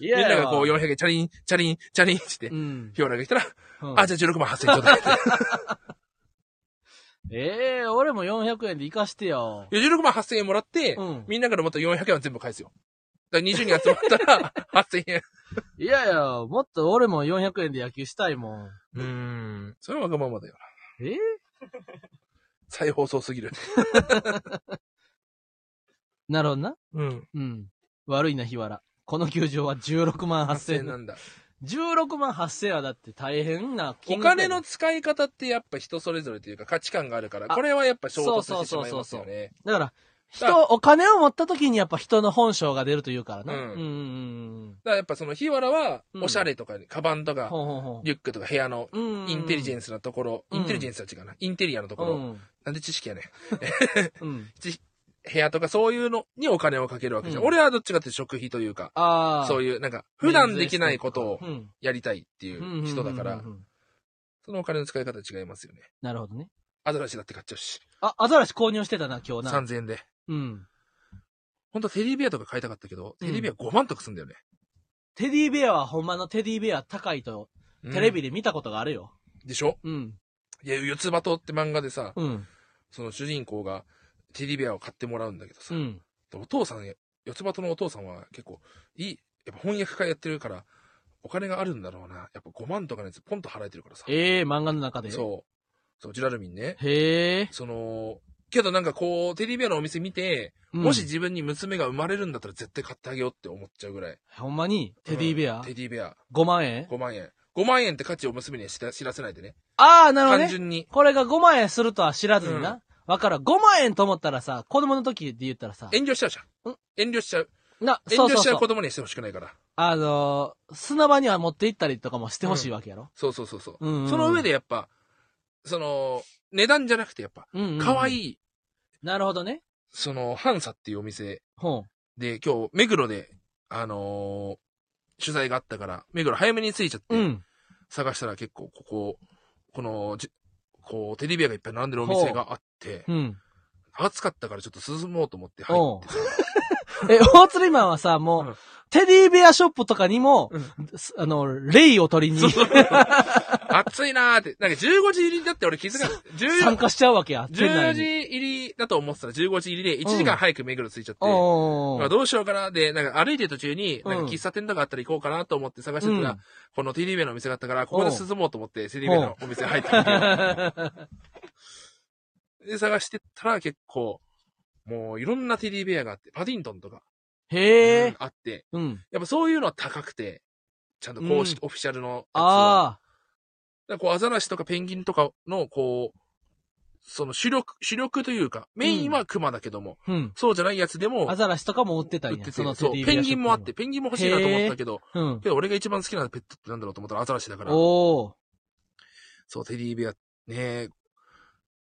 いみんながこう400円、チャリン、チャリン、チャリンってう、ん。ひわらが来たら、うんあ、じゃあ16万8000円ちょうだいって。ええ俺も400円で行かしてよ。いや16万8000円もらって、うん。みんなからまた400円は全部返すよ。だから20人集まったら8000円。いやいや、もっと俺も400円で野球したいもん。うーん。それはわがままだよな。え再放送すぎる。なるほどな。うん。うん。悪いな、日原。この球場は16万8000 8000円。円なんだ。16万8000円はだって大変なお金額や金の使い方ってやっぱ人それぞれというか価値観があるから、あこれはやっぱ衝突してしまいそうそうそうますよね。だから、人、お金を持った時にやっぱ人の本性が出るというからな。ううんん。うんうんだからやっぱその日原はう、んおしゃれとかに、カバンとうん。か、ほうほうほリュックとか部屋のう。うん。インテリジェンンスなところ、うんインテリジェンスは違うな。インテリアのところ。うん。なんで知識やねん。うん。部屋とかそういうのにお金をかけるわけじゃん。うん俺はどっちかっていうと食費というか、ああ。いそういう、なんか、普段できないことをうん。やりたいっていう人だからうんうん、うんうんそのお金の使い方違いますよね。なるほどね。アザラシだって買っちゃうし。あ、アザラシ購入してたな、今日な。3000円で。うん。本当はテディベアとか買いたかったけど、うんテディベア5万とかすんだよね。テディベアはほんまのテディベア高いと、テレビで見たことがあるよ。うんでしょ？うん。いや、四つ葉とって漫画でさ、うん。その主人公がテディベアを買ってもらうんだけどさ、うん。お父さん、四つ葉とのお父さんは結構、いい、やっぱ翻訳家やってるから、お金があるんだろうな。やっぱ5万とかのやつポンと払えてるからさ。ええ漫画の中で。そう。そう、ジュラルミンね。へえ。その、けどなんかこう、テディベアのお店見て、うんもし自分に娘が生まれるんだったら絶対買ってあげようって思っちゃうぐらい。ほんまに、テディベア、うんテディベア。5万円？5万円。5万円って価値を娘には知らせないでね。ああ、なるほどね。単純に。これが5万円するとは知らずにうんな。わ、からん。5万円と思ったらさ、子供の時で言ったらさ、遠慮しちゃうじゃんん？遠慮しちゃう。な、遠慮しちゃうそうそうそう。子供にはしてほしくないから。あのー砂場には持って行ったりとかもしてほしいわけやろ？そうそうそうそう。うんうんその上でやっぱ、その、値段じゃなくてやっぱ、うんうんいい、なるほどね。その、ハンサっていうお店ほう。で、今日、目黒で、あのー取材があったから、目黒早めに着いちゃって、うん。探したら結構、ここ、この、じこう、テディベアがいっぱい並んでるお店があって、うん。暑かったからちょっと進もうと思って入ってさ、え、大釣りマンはさ、もう、うん。テディベアショップとかにも、うん。すあの、レイを取りに。暑いなーって。なんか15時入りだって俺気づかない。14参加しちゃうわけや。店14内に。時入りだと思ってた。ら15時入りで1時間早く目黒着いちゃって、おーまあどうしようかなで、なんか歩いてる途中に、うん。なんか喫茶店とかあったら行こうかなと思って探してたら、うん。このテディベアのお店があったから、ここで進もうと思って、テディベアのお店入ったわけよ。で、探してったら結構、もういろんなテディベアがあって、パディントンとか、へえ。うんあって、うん。やっぱそういうのは高くて、ちゃんと公式、うオフィシャルのやつは。あだからこう、アザラシとかペンギンとかの、こう、その主力、主力というか、メインはクマだけども、あ。うん。そうじゃないやつでもア、ザラシとかも売ってたんや。売ってて、そう、ペンギンもあって、テペンギンも欲しいなと思ったけど、ディベアショップにも。けど俺が一番好きなペットってなんだろうと思ったらアザラシだからうん。、おー。そう、テディベア、ね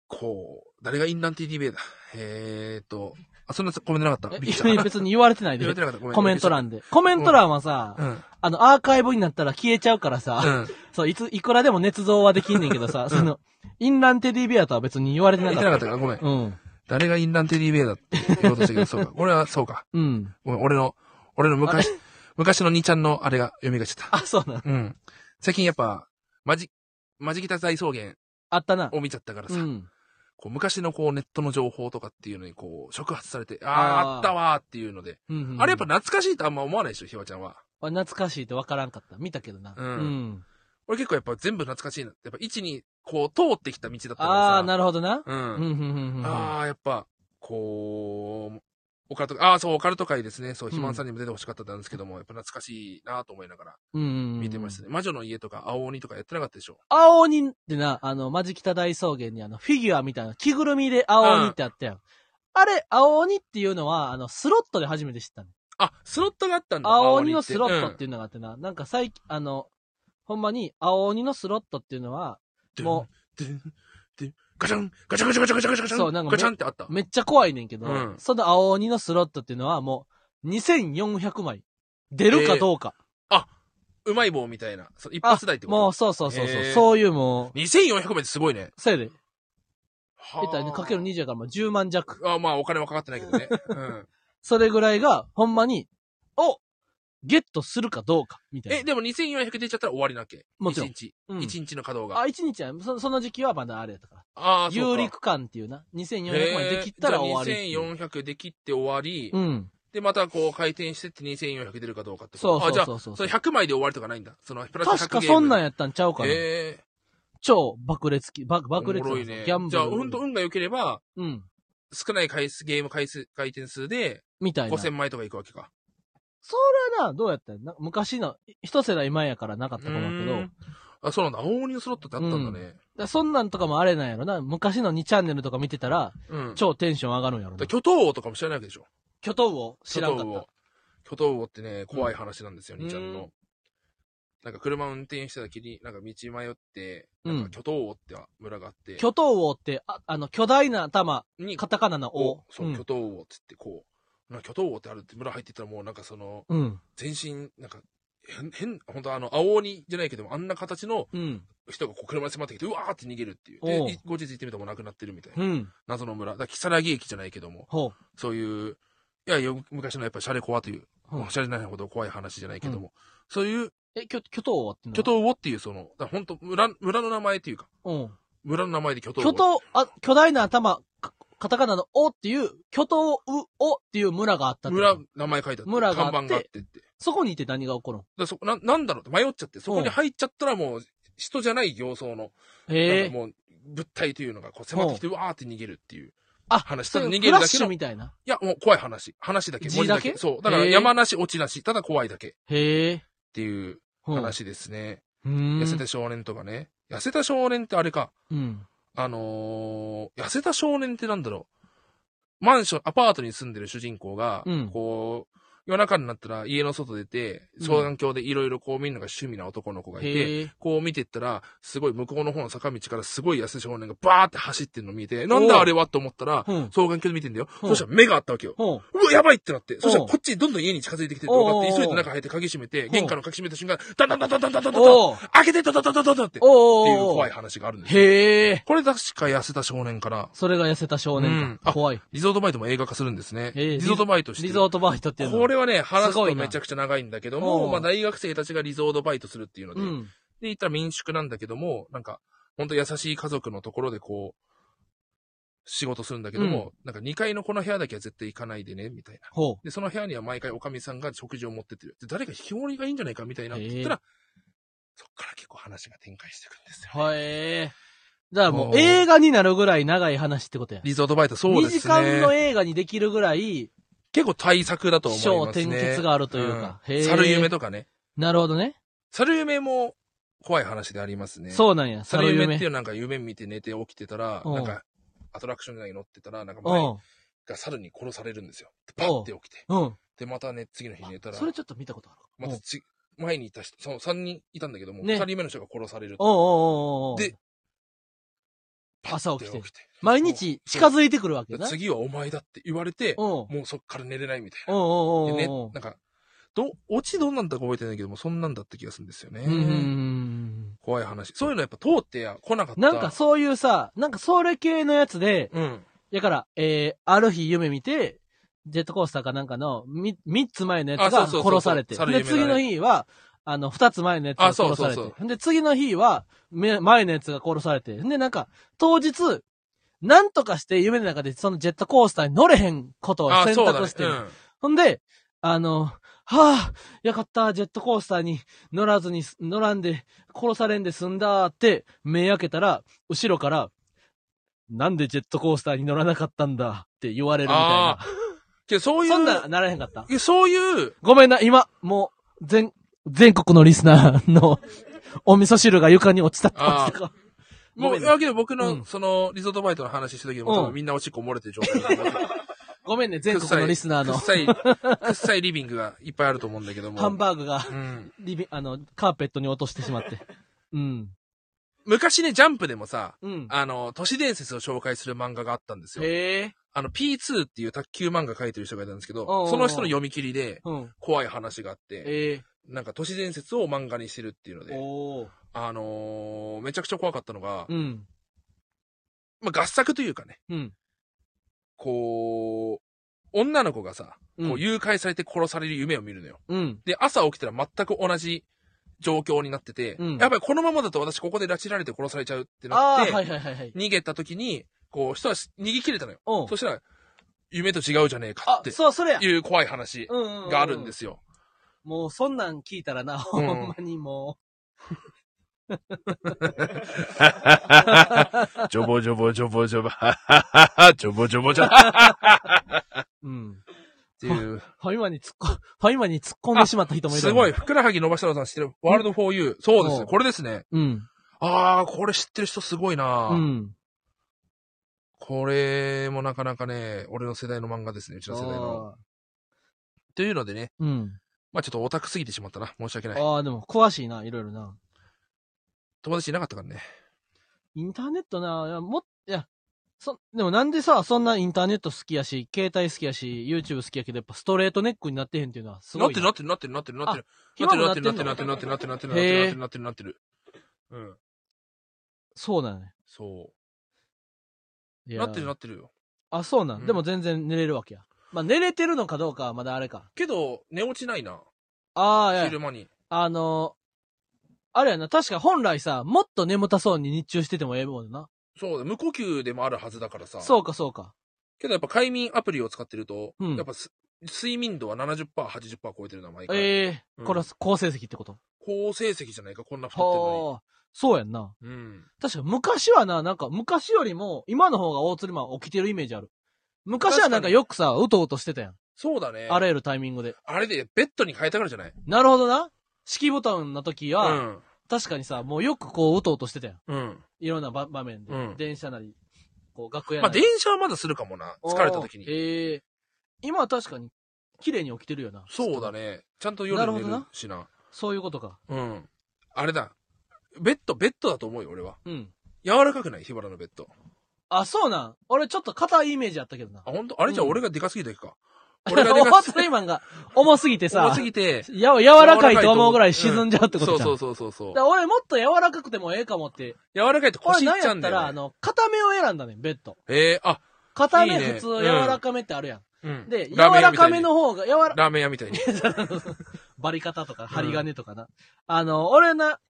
こう、誰がインランテディベアだ？えーっと、あ、そんなコメントなかったえびっくりした。別に言われてないで言われ。てなかった。ごめんコメント。欄で。コメント欄はさ、うん。あの、アーカイブになったら消えちゃうからさ、うん。そう、いつ、いくらでも捏造はできんねんけどさ、その、インランテディベアとは別に言われて言なかった。ってなかったから、ごめん。うん。誰がインランテディベアだって言おうとしたけど、そうか。俺はそうか。うん。ごめん、俺の、俺の昔、昔の兄ちゃんのあれが読みがちゃった。あ、そうなの。うん。最近やっぱ、マジ、マジギタ大草原あったな。を見ちゃったからさ、うん。こう昔のこうネットの情報とかっていうのにこう触発されて、ああーあ、あったわーっていうので、うんうんあれやっぱ懐かしいとあんま思わないでしょ、ひわちゃんは。あ懐かしいって分からんかった。見たけどな。うんうん。俺結構やっぱ全部懐かしいな。やっぱ位置にこう通ってきた道だったからさ。ああ、なるほどな。う。うんん、うん、うん、うん。ああ、やっぱ、こう、オカルト、ああ、そう、オカルト界ですね。そう、うん肥満さんにも出てほしかったんですけども、やっぱ懐かしいなと思いながらうんうんうん。見てましたね。魔女の家とか青鬼とかやってなかったでしょ？青鬼ってな、あの、マジ北大草原にあの、フィギュアみたいな、着ぐるみで青鬼ってあったやん。あれ、青鬼っていうのは、あの、スロットで初めて知ったの。あ、スロットがあったんだ。青鬼のスロットっていいうのがあってな、なんか最近、あの、ほんまに、青鬼のスロットっていうのは、もう、ガチャン、ガチャガチャガチャガチャガチャガチャン、そうなんかめガチャンってあった？めっちゃ怖いねんけど、うんその青鬼のスロットっていうのはもう、2400枚。出るかどうか。うまい棒みたいな。そう一発台ってこと？もう、そうそうそうそう、へーそういうもう、2400枚ってすごいね。せいで、はえったらかける20やからもう10万弱。あまあお金はかかってないけどね。うん。それぐらいが、ほんまに、おゲットするかどうか、みたいな。え、でも2400出ちゃったら終わりなわけ？もちろん1日。うん1日の稼働が。あ、1日は、そその時期はまだあれやったから。ああ、そうか有陸間っていうな。2400までできたら終わりっていう。へーじゃあ2400できって終わり、うん。で、またこう回転してって2400出るかどうかってそうそうあ、じゃあ、そうそうそれ100枚で終わりとかないんだ？その、プラス100確かそんなんやったんちゃうかな。ええ超爆裂き、爆爆裂おもろいね。ギャンブル。じゃあ、ほんと運が良ければ、うん。少ない回数、ゲーム回数、回転数で、みたいな。5000枚とかいくわけか。それはな、どうやったんな昔の、一世代前やからなかったと思うけど、あ、そうなんだ。青鬼のスロットってあったんだね。だそんなんとかもあれなんやろな。昔の2チャンネルとか見てたら、うん。超テンション上がるんやろなだ。巨頭王とかも知らないわけでしょ？巨頭を知らんかっ巨頭王。巨頭王ってね、怖い話なんですよ、うん兄ちゃんの。なんか車運転してた時に、なんか道迷って、なうんんか巨頭王って村があってた。、巨頭王って、ああの、巨大な頭、に、カタカナのお王。そう、ん巨頭王っつってこう、なんか巨頭王ってあるって村入ってったらもうなんかその、うん。全身、なんか、変、変、本当あの、青鬼じゃないけども、あんな形のうん。人がこう車に迫ってきて、うわーって逃げるっていう。で、い後日行ってみたらもう亡くなってるみたいな。うん。謎の村。だから、木更木駅じゃないけども、ほそういう、いや、よ昔のやっぱシャレコアという、シャレないほど怖い話じゃないけども、そういうえ、巨、巨頭王って巨頭王っていうその、本当村、村の名前っていうか、うん。村の名前で巨頭王。巨頭、あ、巨大な頭、かカタカナの王っていう、巨頭う、おっていう村があったっ村、名前書いてあって、村があって看板があってって。そこにいて何が起こるんだそな、なんだろうって迷っちゃって、そこに入っちゃったらもう、人じゃない形相の、へえ。なんかもう、物体というのがこう迫ってきて、うわーって逃げるっていう。あ、話そただ逃げるだけのフラッシュみたいな？いや、もう怖い話。話だけ。字だけ？そう。だからへー山なし、落ちなし、ただ怖いだけっへえ。ていううん。話ですね。うーん。痩せた少年とかね。痩せた少年ってあれか。うん。あのー、痩せた少年ってなんだろう。マンション、アパートに住んでる主人公が、うんこう、夜中になったら家の外出て、双眼鏡でいろいろこう見るのが趣味な男の子がいて、うん、こう見てったら、すごい向こうの方の坂道からすごい痩せ少年がバーって走ってるの見えて、なんだあれはと思ったら、双眼鏡で見てんだよ。そしたら目があったわけよ。うわ、やばいってなって、そしたらこっちどんどん家に近づいてきてるとかって、急いで中入って鍵閉めて、玄関の鍵閉めた瞬間、ダンダンダンダンダンダダ開けてダダダダダダって、っていう怖い話があるんですへえ。これ確か痩せた少年から。それが痩せた少年か。怖い。リゾートバイトも映画化するんですね。リゾートバイトして。リゾートバイトっていうの。はね、話すとめちゃくちゃ長いんだけどおも、うまあ大学生たちがリゾートバイトするっていうので、で、うん。言ったら民宿なんだけども、なんか、ほんと優しい家族のところでこう、仕事するんだけども、なんか2階のこの部屋だけは絶対行かないでね、みたいな。ほで、その部屋には毎回おかみさんが食事を持ってってる。で、誰か引きこもりがいいんじゃないかみたいなって言ったら、そっから結構話が展開していくんですよ。う。はえ。じゃあもおうう映画になるぐらい長い話ってことや。リゾートバイトそう2です時間のね。映画にできるぐらい、結構大作だと思い小ますね。転結があるというか。うん。猿夢とかね。なるほどね。猿夢も怖い話でありますね。そうなんや。猿猿夢。夢っていうなんか夢見て寝て起きてたら、うんなんかアトラクション内に乗ってたら、なんか前うん。が猿に殺されるんですよ。でパッて起きて。うん。で、またね、次の日寝たら、それちょっと見たことある。またち、前にいた人、その3人いたんだけども、ね2人目の人が殺される。で、朝起きて毎日近づいてくるわけな。で次はお前だって言われて、もうそっから寝れないみたいな。おうおうおうでねなんか、ど、オチどんなんだか覚えてないけども、そんなんだった気がするんですよね。怖い話。そういうのやっぱ通ってや来なかった。なんかそういうさ、なんかそれ系のやつで、うん。だから、えー、ある日夢見て、ジェットコースターかなんかのみ三つ前のやつが殺されて。で、次の日は、あの、二つ前のやつが殺されて。そうそで、次の日は、め前のやつが殺されて。で、なんか、当日、なんとかして夢の中でそのジェットコースターに乗れへんことをあ、選択してる。うんほんで、あの、はあ、よかった、ジェットコースターに乗らずに、乗らんで、殺されんで済んだって、目開けたら、後ろから、なんでジェットコースターに乗らなかったんだって言われるみたいな。けどそういう、そんな、ならへんかったいやそういう、ごめんな、今、もう、全、全国のリスナーの、お味噌汁が床に落ちたって落ちたか。もう、ごめんねだけど僕の、うんその、リゾートバイトの話した時も、うん多分みんなおしっこ漏れてる状態だと思うごめんね、全国のリスナーのくっさい、くっさいリビングがいっぱいあると思うんだけども。ハンバーグが、うん。リビ、あの、カーペットに落としてしまって。うん。昔ね、ジャンプでもさ、うん。あの、都市伝説を紹介する漫画があったんですよ。へえ。あの、P2 っていう卓球漫画描いてる人がいたんですけど、おうおうおうその人の読み切りでうん。怖い話があって、ええ。なんか都市伝説を漫画にしてるっていうので。あのーめちゃくちゃ怖かったのが、うん。まあ、合作というかね、うん。こう、女の子がさ、うんこう誘拐されて殺される夢を見るのよ。うん。で、朝起きたら全く同じ状況になってて、うんやっぱりこのままだと私ここで拉致られて殺されちゃうってあなって、はいはいはいはい。逃げた時に、こう、人は逃げ切れたのよ。うんそ。したら、夢と違うじゃねえかっ、てあそう、それや。いう怖い話があるんですよ。もう、そんなん聞いたらな、ほんまにも ジョボジョボジョボジョボ、ジョボジョボジョボ。っう、うん。ていう。ファミマに突っ込、ファミマに突っ込んでしまった人もいる。すごい、。ふくらはぎ伸ばしたのさん知ってるワールドフォーユー。そうです。うんこれですね。うん。あー、これ知ってる人すごいな、うん。これもなかなかね、俺の世代の漫画ですね、うちの世代の。あというのでね、ーうん。まあちょっとオタクすぎてしまったな。申し訳ない。ああ、でも、詳しいな、いろいろな。友達いなかったからね。インターネットな、いや、もっ、いや、そ、でもなんでさ、そんなインターネット好きやし、携帯好きやし、YouTube 好きやけど、やっぱストレートネックになってへんっていうのはすごいなってるなってるなってるなってるなってる。なってるなってんのなってるなってるなってるなってるなってるなってるなってるなってるなってる。うん。そうだね。そ。いうやなってるなってるよ。あ、そうなんでも全然寝れるわけや。まあ、寝れてるのかどうかはまだあれか。けど、寝落ちないな。ああ、いや昼、間に。あのあれやな、確か本来さ、もっと眠たそうに日中しててもええもんな。そうだ、無呼吸でもあるはずだからさ。そうか、そうか。けどやっぱ快眠アプリを使ってると、うんやっぱす睡眠度は70%、80%超えてるな、毎回。ええうんこれは好成績ってこと？好成績じゃないか、こんな太ってるのはあ、そうやんな。に。うん。確か昔はな、なんか昔よりも今の方が大釣りマン起きてるイメージある。昔はなんかよくさ、うとうとしてたやん。そうだね。あらゆるタイミングで。あれでベッドに変えたからじゃない？なるほどな。式ボタンの時は、うん。確かにさ、もうよくこううとうとしてたやん。うん。いろんな場場面で。うん電車なり、こう楽屋まあ、なり。電車はまだするかもな。疲れた時に。ええ今は確かに、綺麗に起きてるよな。そうだね。ちゃんと夜寝なるほどなるしな。そういうことか。うん。あれだ。ベッド、ベッドだと思うよ、俺は。うん。柔らかくない？日原のベッド。あ、そうなん。俺ちょっと硬いイメージあったけどな。あ、本当あれじゃ俺がでかすぎただけか。俺がでかす大釣りマンが重すぎてさ重す、ぎて。や、柔らかいと思うぐらい沈んじゃうってことじゃん。そうそうそうそうそうだか。ら俺もっと柔らかくてもええかもって。柔らかいと腰いっ俺なんやったら、ちゃうんだよ、ね。あの、固めを選んだねん、ベッド。ええあ、固めいいね普通うん柔らかめってあるやん。うん。で、柔ラーメン屋らかみたいにめの方が、柔ら、ラーメン屋みたいに。バリカタとか、針金とかな。あの、俺な、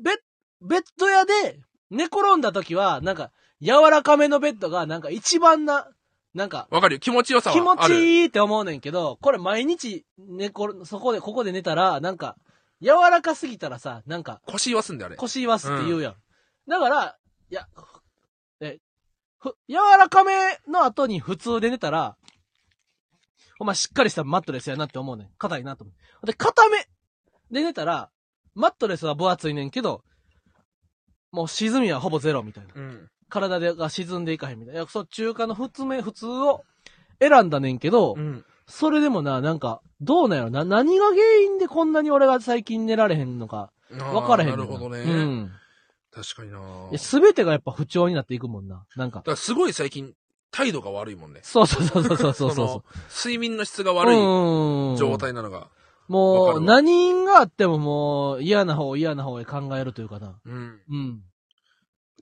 ベッ、ベッド屋で寝転んだ時は、なんか、柔らかめのベッドが、なんか一番な、なんか、わかるよ。気持ちよさは気持ち。いいって思うねんけど、これ毎日寝転、そこで、ここで寝たら、なんか、柔らかすぎたらさ、なんか、腰言わすんだよ、あれ。腰言わすって言うやん。だから、いや、え、ふ、柔らかめの後に普通で寝たら、お前しっかりしたマットレスやなって思うねん。硬いなと思う。で、硬めで寝たら、マットレスは分厚いねんけど、もう沈みはほぼゼロみたいな。うん。体でが沈んでいかへんみたいな。いや、そう、中華の普通め、普通を選んだねんけど、うん。それでもな、なんか、どうなんやろな、何が原因でこんなに俺が最近寝られへんのか、分からへんねんなるほどね。うん。確かにな。いや、すべてがやっぱ不調になっていくもんな。なんかだ。からすごい最近、態度が悪いもんね。そうそうそうそうそうそうそ その睡眠の質がう。悪いうん状。態なのが。もう、何があってももう、嫌な方、嫌な方へ考えるというかな。うん。うん。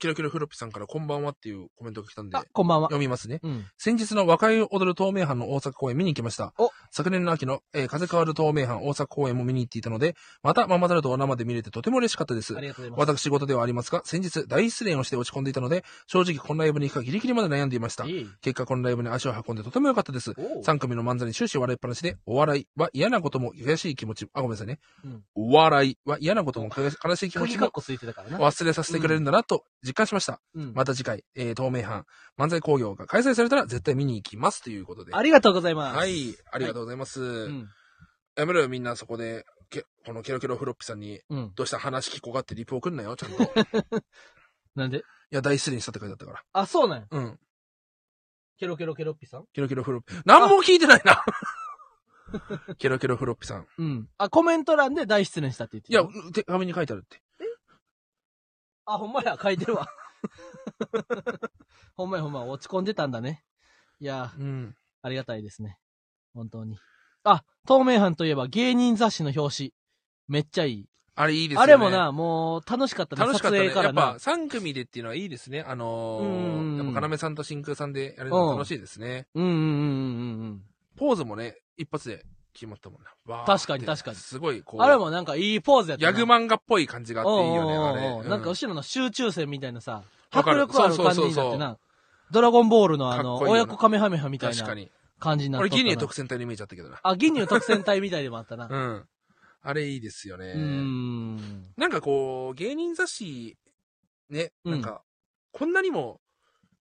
キラキラフロッピさんからこんばんはっていうコメントが来たんであ、、こんばんは。読みますね。うん。先日の若い踊る透明版の大阪公演見に行きましたお。昨年の秋の、えー風変わる透明版大阪公演も見に行っていたので、またママタルトを生で見れてとても嬉しかったですあ。りがとうございます。私事ではありますが、先日大失恋をして落ち込んでいたので、正直このライブに行くかギリギリまで悩んでいました。いい結果このライブに足を運んでとても良かったです。おう3組の漫才に終始笑いっぱなしで、お笑いは嫌なことも悔しい気持ち、あ、ごめんなさいね。うんお笑いは嫌なことも悲しい気持ちも。忘れさせてくれるんだなと実感しました。うん。また次回、えー、透明版、漫才工業が開催されたら絶対見に行きますということで。ありがとうございます。は。い、ありがとうございます。うん。やめろよ、みんなそこで、けこのケロケロフロッピさんに、うん。どうした話聞こうがってリプ送んなよ、ちゃんと。い なんで？や、大失恋したって書いてあったかあ、そうなんや。ら。うん。ケロケロケロッピさん？ケロケロフロッピ。何も聞いてないな。ケロケロフロッピさん。うん。あ、コメント欄で大失恋したって言っていやた、手紙に書いてあるって。あ、ほんまや、書いてるわ。ほんまやほんまや、落ち込んでたんだね。いや、うん。ありがたいですね。本当に。あ、透明版といえば芸人雑誌の表紙。めっちゃいい。あれいいですよね。あれもな、もう楽しかったね。楽しかったね。撮影からなやっぱ。3組でっていうのはいいですね。あのうんうんうんー、やっぱ要さんと真空さんでやるの楽しいですね。うんうんうんうんうんポーズもね、一発で決まったもんな。確かにって確かにすごい、こう。あれもなんかいいポーズやったな。ギャグ漫画っぽい感じがあっていいよね、あれ。おうおうおうなんかう後ろの集中線みたいなさ、わ迫力ある感じになそうそうそうそってな。ドラゴンボールのあの、親子カメハメハみたいな確かに。感じになったなギニエ特選隊に見えちゃったけどな。あ、ギニュー特戦隊みたいでもあったな。うん。あれいいですよね。うーん。なんかこう、芸人雑誌、ね、うんなんか、こんなにも、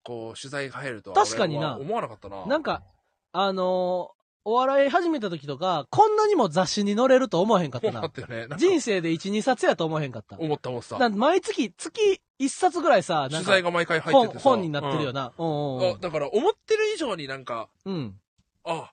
こう、取材が入るとは確かにな思わなかったな。なんか、あのーお笑い始めた時とか、こんなにも雑誌に載れると思わへんかったな思っ。たよね。なんか人生で1、2冊やと思わへんかった。思った思った。毎月、月1冊ぐらいさ、なんか取材が毎回入っ本ててさ。本になってるよな。うんうんうんうんあだから、思ってる以上になんか、うん。あ、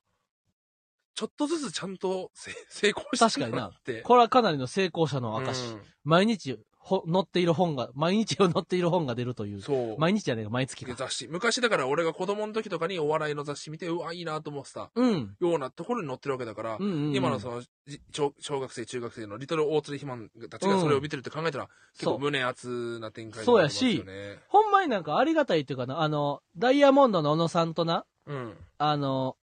ちょっとずつちゃんとせ成功してるなって。これはかなりの成功者の証。毎日ほ載っている本が、毎日載っている本が出るという。うんそう。毎日じゃねえか、毎月か。雑誌。昔だから俺が子供の時とかにお笑いの雑誌見て、うわ、いいなと思ってたうん。ようなところに載ってるわけだから、うんうんうん今のその、じ小小学生、中学生のリトル大鶴肥満たちがそれを見てるって考えたら、結構胸熱な展開になりますよね。ほんまになんかありがたいっていうかな、あの、ダイヤモンドの小野さんとな、うん。あの、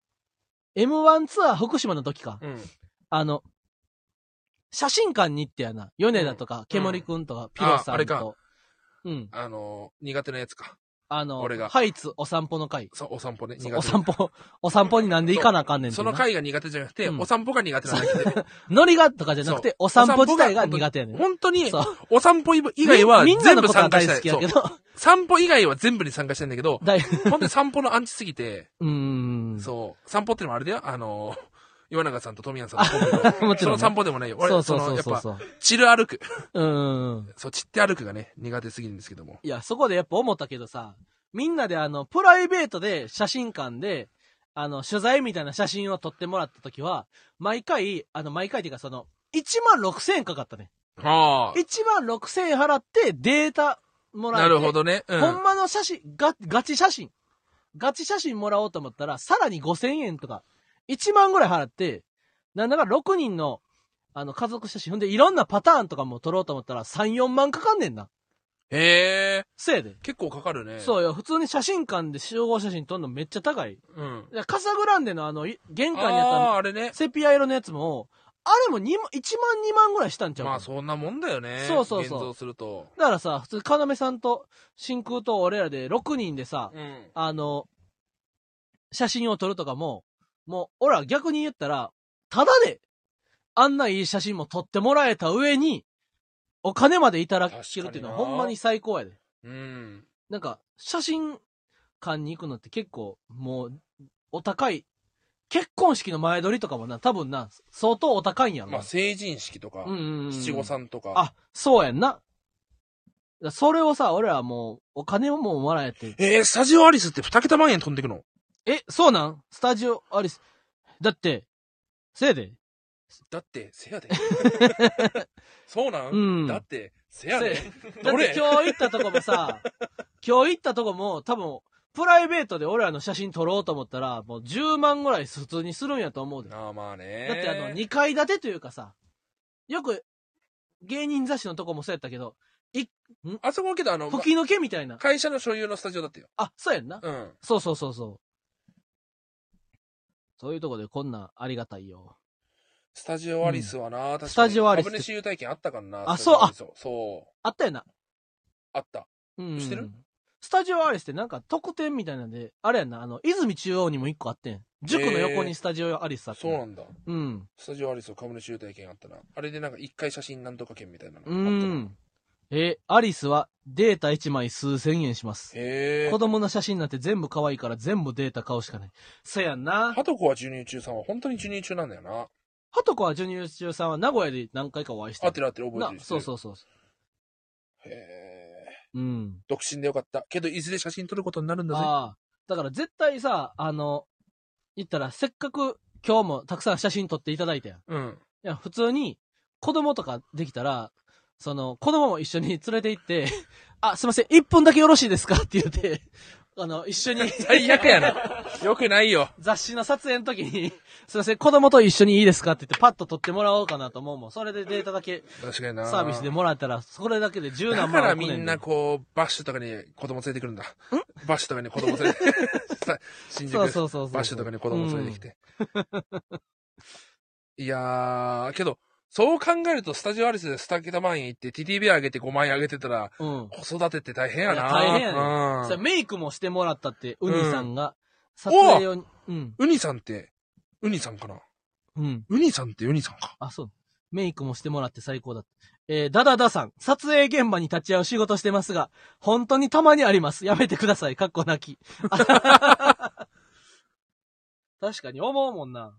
M1 ツアー福島の時か。うん。あの、写真館に行ってやな。米田とか、煙くんとか、ピロさんああれかと。うん。あの、苦手なやつか。あの俺が、ハイツお散歩の会。そう、お散歩ね。お散歩、お散歩になんで行かなあかんねんその会が苦手じゃなくて、うんお散歩が苦手なだけで。ノリがとかじゃなくて、お散歩自体が苦手やねん。本当にお散歩以外はみみんな全部のことは大参加したい。けど、散歩以外は全部に参加したいんだけど、大、本当に散歩のアンチすぎて、うーん。そう、散歩ってのもあれだよ、あの、岩永さんと富谷さんのコンビのもちろんねその散歩でもないよ。俺、そうそうその、やっぱ、そうそうそう。散る歩く。うーん。そう、散って歩くがね、苦手すぎるんですけども。いや、そこでやっぱ思ったけどさ、みんなであの、プライベートで写真館で、あの、取材みたいな写真を撮ってもらった時は、毎回、あの、毎回っていうかその、1万6千円かかったね。は1万6千円払ってデータもあ。らえて。なるほどね。うん。ほんまの写真、ガガチ写真。ガチ写真もらおうと思ったら、さらに5000円とか、1万ぐらい払って、なんだか6人の、あの、家族写真、ほんでいろんなパターンとかも撮ろうと思ったら、3、4万かかんねんな。へえ。せやで。結構かかるね。そうよ、普通に写真館で集合写真撮るのめっちゃ高い。うん。カサグランデのあの、い玄関にあっああー、あれねた。セピア色のやつも、あれも2万、1万2万ぐらいしたんちゃうまあそんなもんだよね。そうそうそう現像すると。だからさ、普通、かなめさんと、真空と俺らで6人でさ、うん。あの、写真を撮るとかも、もう、俺ら逆に言ったら、ただで、あんないい写真も撮ってもらえた上に、お金までいただけるっていうのはほんまに最高やで。うん。なんか、写真館に行くのって結構、もう、お高い。結婚式の前撮りとかもな、多分な、相当お高いんやろな。まあ成人式とか。七五三とか。あ、そうやんな。それをさ、俺らもう、お金をもうもらえて。えー、スタジオアリスって二桁万円飛んでくの？え、そうなん？スタジオアリス。だって、せやで。だって、せやで。そうなん、うんだって、せやで。だっ どれ？て今日行ったとこもさ、今日行ったとこも多分、プライベートで俺らの写真撮ろうと思ったら、もう10万ぐらい普通にするんやと思うで。だああ、まあね。ってあの、2階建てというかさ、よく、芸人雑誌のとこもそうやったけど、あそこけど、あの、ま吹き抜けみたいな。会社の所有のスタジオだったよ。あ、そうやんな。うん。そうそうそうそう。そういうとこでこんなんありがたいよ。スタジオアリスはな、確かにスタジオアリスって株主優待券あったからな。あスタジオアリスそう。あったよな。あった。うん。知ってる？スタジオアリスってなんか特典みたいなんで、あれやんな、あの、泉中央にも一個あってん。塾の横にスタジオアリスあってん。そうなんだ。うん。スタジオアリス株主優待券あったな。あれでなんか一回写真なんとか券みたいなのあったうな。ん。えーアリスはデータ1枚数千円します。へえ子。供の写真なんて全部可愛いから全部データ買うしかない。そやんな。ハトコは授乳中さんは本当に授乳中なんだよな。はとこはジュニア中さんは名古屋で何回かお会いして合ってる合ってる覚えてる。なそうそうそう。へえ。うん。独身でよかった。けど、いずれ写真撮ることになるんだぜ。ああ。だから絶対さ、あの、言ったらせっかく今日もたくさん写真撮っていただいたやん。いうん。や、普通に子供とかできたら、その、子供も一緒に連れて行って、あ、すいません、1分だけよろしいですか？って言って、あの、一緒に 最悪やな。よくないよ。雑誌の撮影の時に、すいません、子供と一緒にいいですか？って言ってパッと撮ってもらおうかなと思うもん。それでデータだけ確かにな。サービスでもらったら、それだけで十だ何からみんなこう、バッシュとかに子供連れてくるんだ。バッシュとかに子供連れて、さ新宿そうそうそうそう。バッシュとかに子供連れてきて。いやー、けど、そう考えると、スタジオアリスで2桁万円行って、TTB 上げて5万円上げてたら、うん。子育てって大変やな。大変やねうんそれメイクもしてもらったって、ウニさんが、撮お影用に、うん。ウニさんって、ウニさんかな？うん。ウニさんってウニさんか？あ、そう。メイクもしてもらって最高だ。えー、ダダダさん。撮影現場に立ち会う仕事してますが、本当にたまにあります。やめてください。かっこ泣き。確かに思うもんな。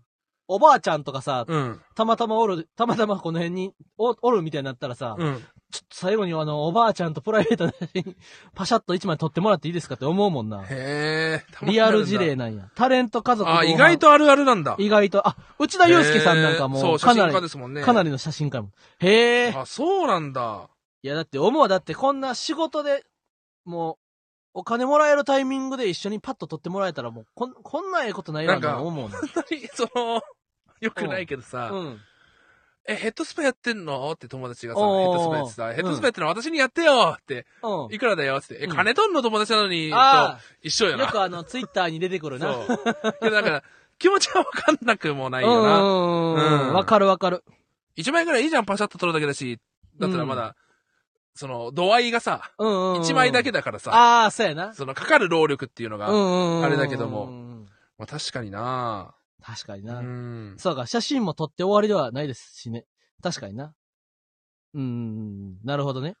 おばあちゃんとかさ、うん。たまたまおる、たまたまこの辺におおるみたいになったらさ、うん。ちょっと最後にあの、おばあちゃんとプライベートな写真、パシャッと一枚撮ってもらっていいですかって思うもんな。へー。リアル事例なんや。タレント家族あ、意外。とあるあるなんだ。意外と、あ、内田祐介さんなんかもへーそうう、写真かなり、家ですもんね。かなりの写真家も。へえ。あ、そうなんだ。いや、だって思うわ。だってこんな仕事で、もう、お金もらえるタイミングで一緒にパッと撮ってもらえたらもう、こん、こんなええことないわなんかな思うね。本当に、その、よくないけどさ、うん。え、ヘッドスパやってんのって友達がさ、ヘおーッドスパやってさ、ヘッドスパやってんの私にやってよって、うん。いくらだよって、え、うん金取んの友達なのに、と一緒やな。よくあの、ツイッターに出てくるな。そう。けどだから、気持ちはわかんなくもないうんよな。うんうんうんうん。わかるわかる。1枚ぐらいいいじゃん、パシャッと取るだけだし。だったらまだ、その、度合いがさ、うんうんうん。1枚だけだからさ、ああ、そうやな。その、かかる労力っていうのが。あれだけどもうん。まあ確かになう確かにな。ん。そうか、写真も撮って終わりではないですしね。確かにな。うん。なるほどね。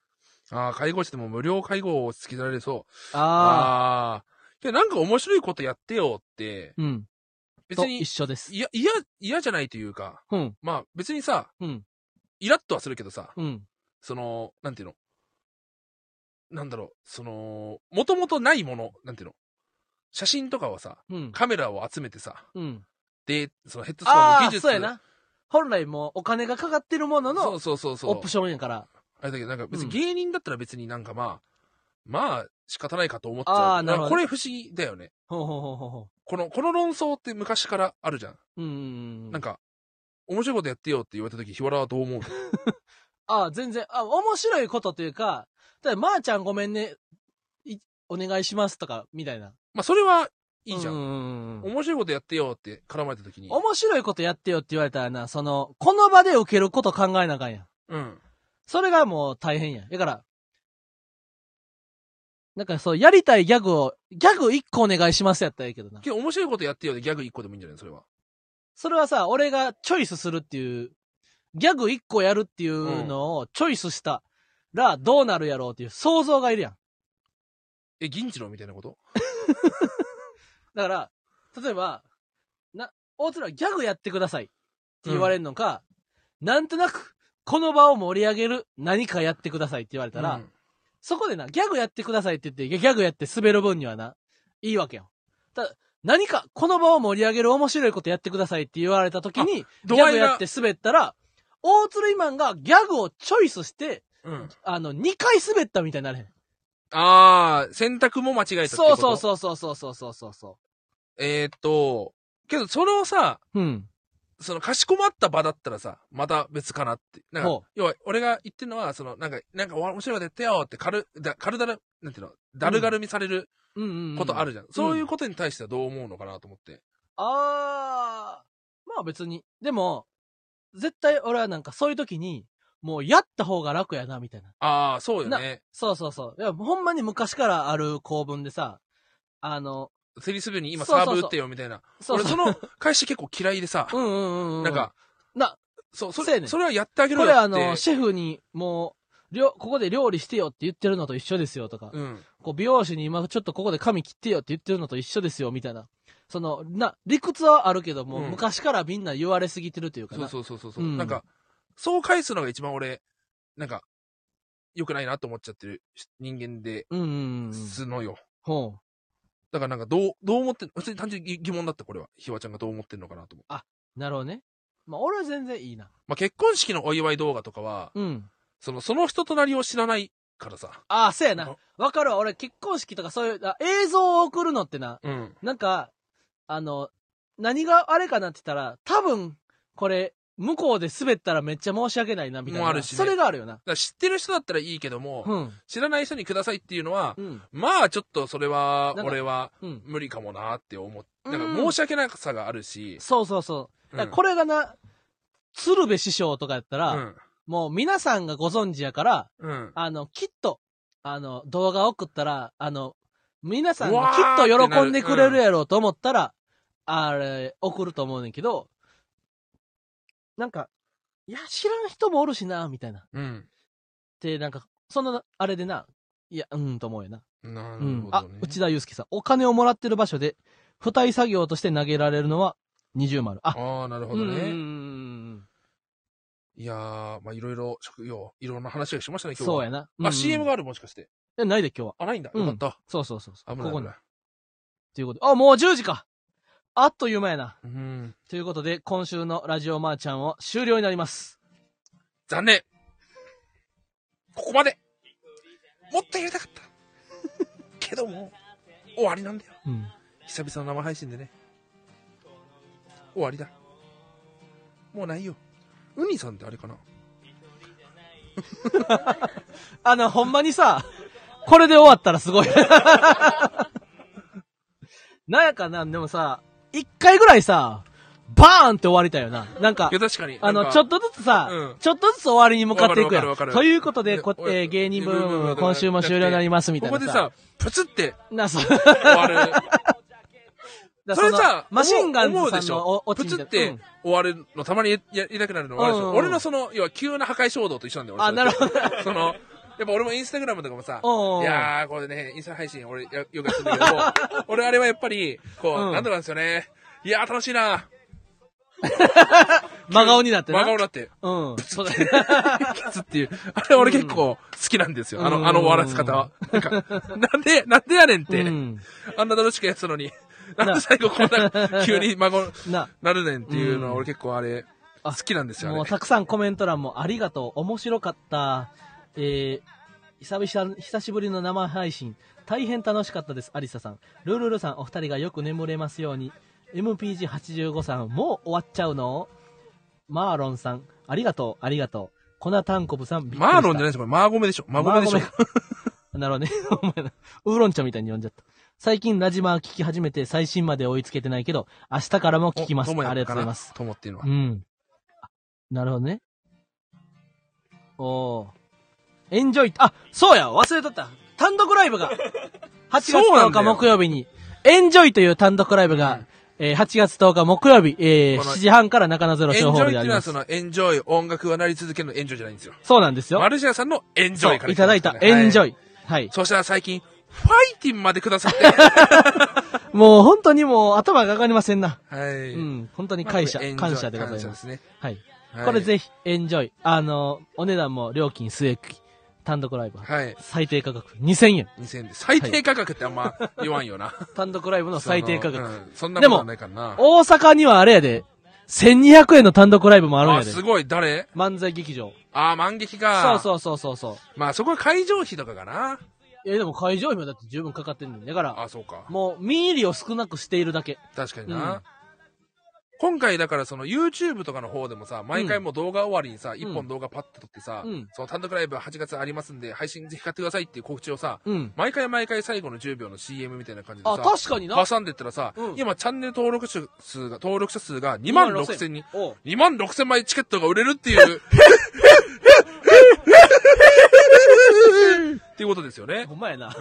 ああ、介護士でも無料介護を突きつけられそう。ああ。ああ。けどなんか面白いことやってよって、うん。別にと一、緒です。いや、嫌、嫌じゃないというか、うん。まあ別にさ、うん。イラッとはするけどさ、うん。その、なんていうの？なんだろう、その、もともとないもの、なんていうの？写真とかはさ、うん。カメラを集めてさ、うん。で、そのヘッドスパのああ、技術。そうやな。本来もうお金がかかってるものそうのそうそうそう。オプションやから。あれだけど、なんか別うんに芸人だったら別になんかまあ、まあ仕方ないかと思っちゃう。なるほどこれ不思議だよね。ほうほうほうほうほこの、この論争って昔からあるじゃん。う。うんうんうん。なんか、面白いことやってよって言われた時、日原はどう思うの？ああ、全然、あ、面白いことというか、だからまーちゃんごめんね、いお願いしますとか、みたいな。まあそれはいいじゃ。うん。面白いことやってよって絡まれた時に。面白いことやってよって言われたらな、その、この場で受けること考えなあかんやん。うん。それがもう大変やん。だから、なんかそう、やりたいギャグを、ギャグ一個お願いしますやったらいいけどな。けど面白いことやってよでギャグ1個でもいいんじゃない？それは。それはさ、俺がチョイスするっていう、ギャグ一個やるっていうのをチョイスしたらどうなるやろうっていう想像がいるやん。え、銀次郎みたいなこと？だから、例えば、な、大津らギャグやってくださいって言われるのか、なんとなく、この場を盛り上げる何かやってくださいって言われたら、うんそこでな、ギャグやってくださいって言って、ギャグやって滑る分にはな、いいわけよ。ただ、何か、この場を盛り上げる面白いことやってくださいって言われた時に、ギャグやって滑ったら、大鶴イマンがギャグをチョイスして、うん。あの、2回滑ったみたいになれへん。あー、選択も間違えたってこと？そうそうそうそうそうそうそうそえー、っと、けどそれをさ、う。うん。その、かしこまった場だったらさ、また別かなって。なんほか、要は、俺が言ってるのは、その、なんか、なんか、面白いことやってよって、軽、だ軽だる、なんていうの、だるがるみされるうんうん、うん。ことあるじゃん。そういうことに対してはどう思うのかなと思って。あー、まあ別に。でも、絶対俺はなんかそういう時に、もうやった方が楽やな、みたいな。ああ、そうよね。そうそうそう。いや、ほんまに昔からある構文でさ、あの、セリス部に今そうそうそうサーブ打ってよみたいな。そう俺その返し結構嫌いでさ、うんうんうんうん。なんか、な、そう、それ、ねんそれはやってあげろこよって。れあの、シェフにもう、りょここで料理してよって言ってるのと一緒ですよとか、うん。こう美容師に今ちょっとここで髪切ってよって言ってるのと一緒ですよみたいな。その、な、理屈はあるけども、うん昔からみんな言われすぎてるというかそうな。そうそうそうそう、うんなんか、そう返すのが一番俺、なんか、良くないなと思っちゃってる人間でうんうんうん。すのよ。ほう。だからなんか、どう、どう思ってん普通に単純に疑問だった、これは。ひわちゃんがどう思ってんのかなと思う。なるほどね。まあ俺は全然いいな。まあ、結婚式のお祝い動画とかは、うん。その、その人となりを知らないからさ。ああ、そうやなあ。わかるわ。俺結婚式とかそういう、あ映像を送るのってな、うん。なんか、あの、何があれかなって言ったら、多分、これ、向こうで滑ったらめっちゃ申し訳ないな、みたいな。もあるしねそれがあるよな。知ってる人だったらいいけども、うん。知らない人にくださいっていうのは、うん。まあちょっとそれは、なんか俺はうん。無理かもなって思って、うんなんか申し訳なさがあるし、そうそうそう。だからうんこれがな、鶴瓶師匠とかやったら、うん。もう皆さんがご存知やから、うん。あの、きっと、あの、動画送ったら、あの、皆さんうわがきっと喜んでくれるやろうと思ったら、あれ、送ると思うねんけど、なんか、いや、知らん人もおるしな、みたいな。うん。で、なんか、その、あれでな、いや、うん、と思うよな。なるうんほ。どね。、あ内田祐介さん。お金をもらってる場所で、付帯作業として投げられるのは二重丸。あ、ああ、なるほどうんうんうんうね。んいやー、まあいろいろ職業、いろんな話がしましたね、今日は。そうやな。うんうあ、ん CM があるもしかして。え、ないで今日は。あ、ないんだ。うんよかった。そうそうそうそう。危ない危ない。ということで。あ、もう10時か。あっという間やな。うん。ということで、今週のラジオマーちゃんを終了になります。残念。ここまで。もっとやりたかった。けども、終わりなんだよ。うん。久々の生配信でね。終わりだ。もうないよ。ウニさんってあれかな あの、ほんまにさ、これで終わったらすごい。なんやかな、でもさ、一回ぐらいさ、バーンって終わりたいよな。なんかいや、、確かに。あの、なんかちょっとずつさ、うんちょっとずつ終わりに向かっていくやん。わかるわかるわかるということで、こえー芸人ブームム、今週も終了になりますみたいなさ。ここでさ、プツってな、そう。終わる。だそれさの、マシンガン思うでしょ？プツって終わるのたまにややりたくなるのはあるでしょ、うんうんうん俺のその、要は急な破壊衝動と一緒なんだよ。俺あなるほど。その、やっぱ俺もインスタグラムとかもさ、いやー、これね、インスタ配信俺やよくやってるんだけど、俺あれはやっぱり、こう、うんなんとかなんですよね。いやー、楽しいな。真顔になってな。真顔になって、うん。そうだね。ケツっていう。あれ俺結構好きなんですよ。あうんの、あの終わらせ方は。なんか、なんで、なんでやねんって。うん。あんな楽しくやってたのに。なんで最後こんな急に孫な、なるねんっていうのはうん俺結構あれ、あ好きなんですよ、あれ。もうたくさんコメント欄もありがとう。面白かった。えー、久々、久しぶりの生配信。大変楽しかったです、アリサさん。ルールルさん、お二人がよく眠れますように。MPG85 さん、もう終わっちゃうの？マーロンさん、ありがとう、ありがとう。粉タンコブさん、マーロンじゃないですよ、これ。マーゴメでしょ。マーゴメでしょ。なるほどね。お前なウーロン茶みたいに呼んじゃった。最近ラジマー聞き始めて最新まで追いつけてないけど、明日からも聞きます。ありがとうございます。友っていうのはう。ん。あなるほどね。おー。エンジョイ、あ、そうや、忘れとった。単独ライブが、8月10日木曜日に、エンジョイという単独ライブが、えー8月10日木曜日、えーこの7時半から中野ゼロエンジ小ホーョイっていうのは、ルであります。その、エンジョイ、音楽が鳴り続けるのエンジョイじゃないんですよ。そうなんですよ。マルシアさんのエンジョイからいただいた、エンジョはいイ。はい。そしたら最近、ファイティンまでくださって。もう本当にもう頭が上がりませんな。はい。うん、本当に感謝まあエンジョイ感謝でございます。ですね。はい。はいこれぜひ、エンジョイ。あの、お値段も料金据え置き。単独ライブ。はい。最低価格2000円。2000円で。最低価格ってあんま言わんよな。単独ライブの最低価格。そのうんそんなことはないからな。大阪にはあれやで、1200円の単独ライブもあるんやあ、で。すごい、誰？漫才劇場。あ、万劇か。そうそうそうそうそう。まあそこは会場費とかかな。え、でも会場費もだって十分かかってんねんだから、あ、そうか。もう、見入りを少なくしているだけ。確かにうんな。今回だからその YouTube とかの方でもさ、毎回もう動画終わりにさ、一、本動画パッと撮ってさ、うんその単独ライブ8月ありますんで、配信ぜひ買ってくださいっていう告知をさ、うん。毎回毎回最後の10秒の CM みたいな感じであ、さ、確かにな。挟んでったらさ、うん今チャンネル登録者数が、登録者数が2万6千人。おう2万6千枚チケットが売れるっていう。っていうことですよね。ほんまやな。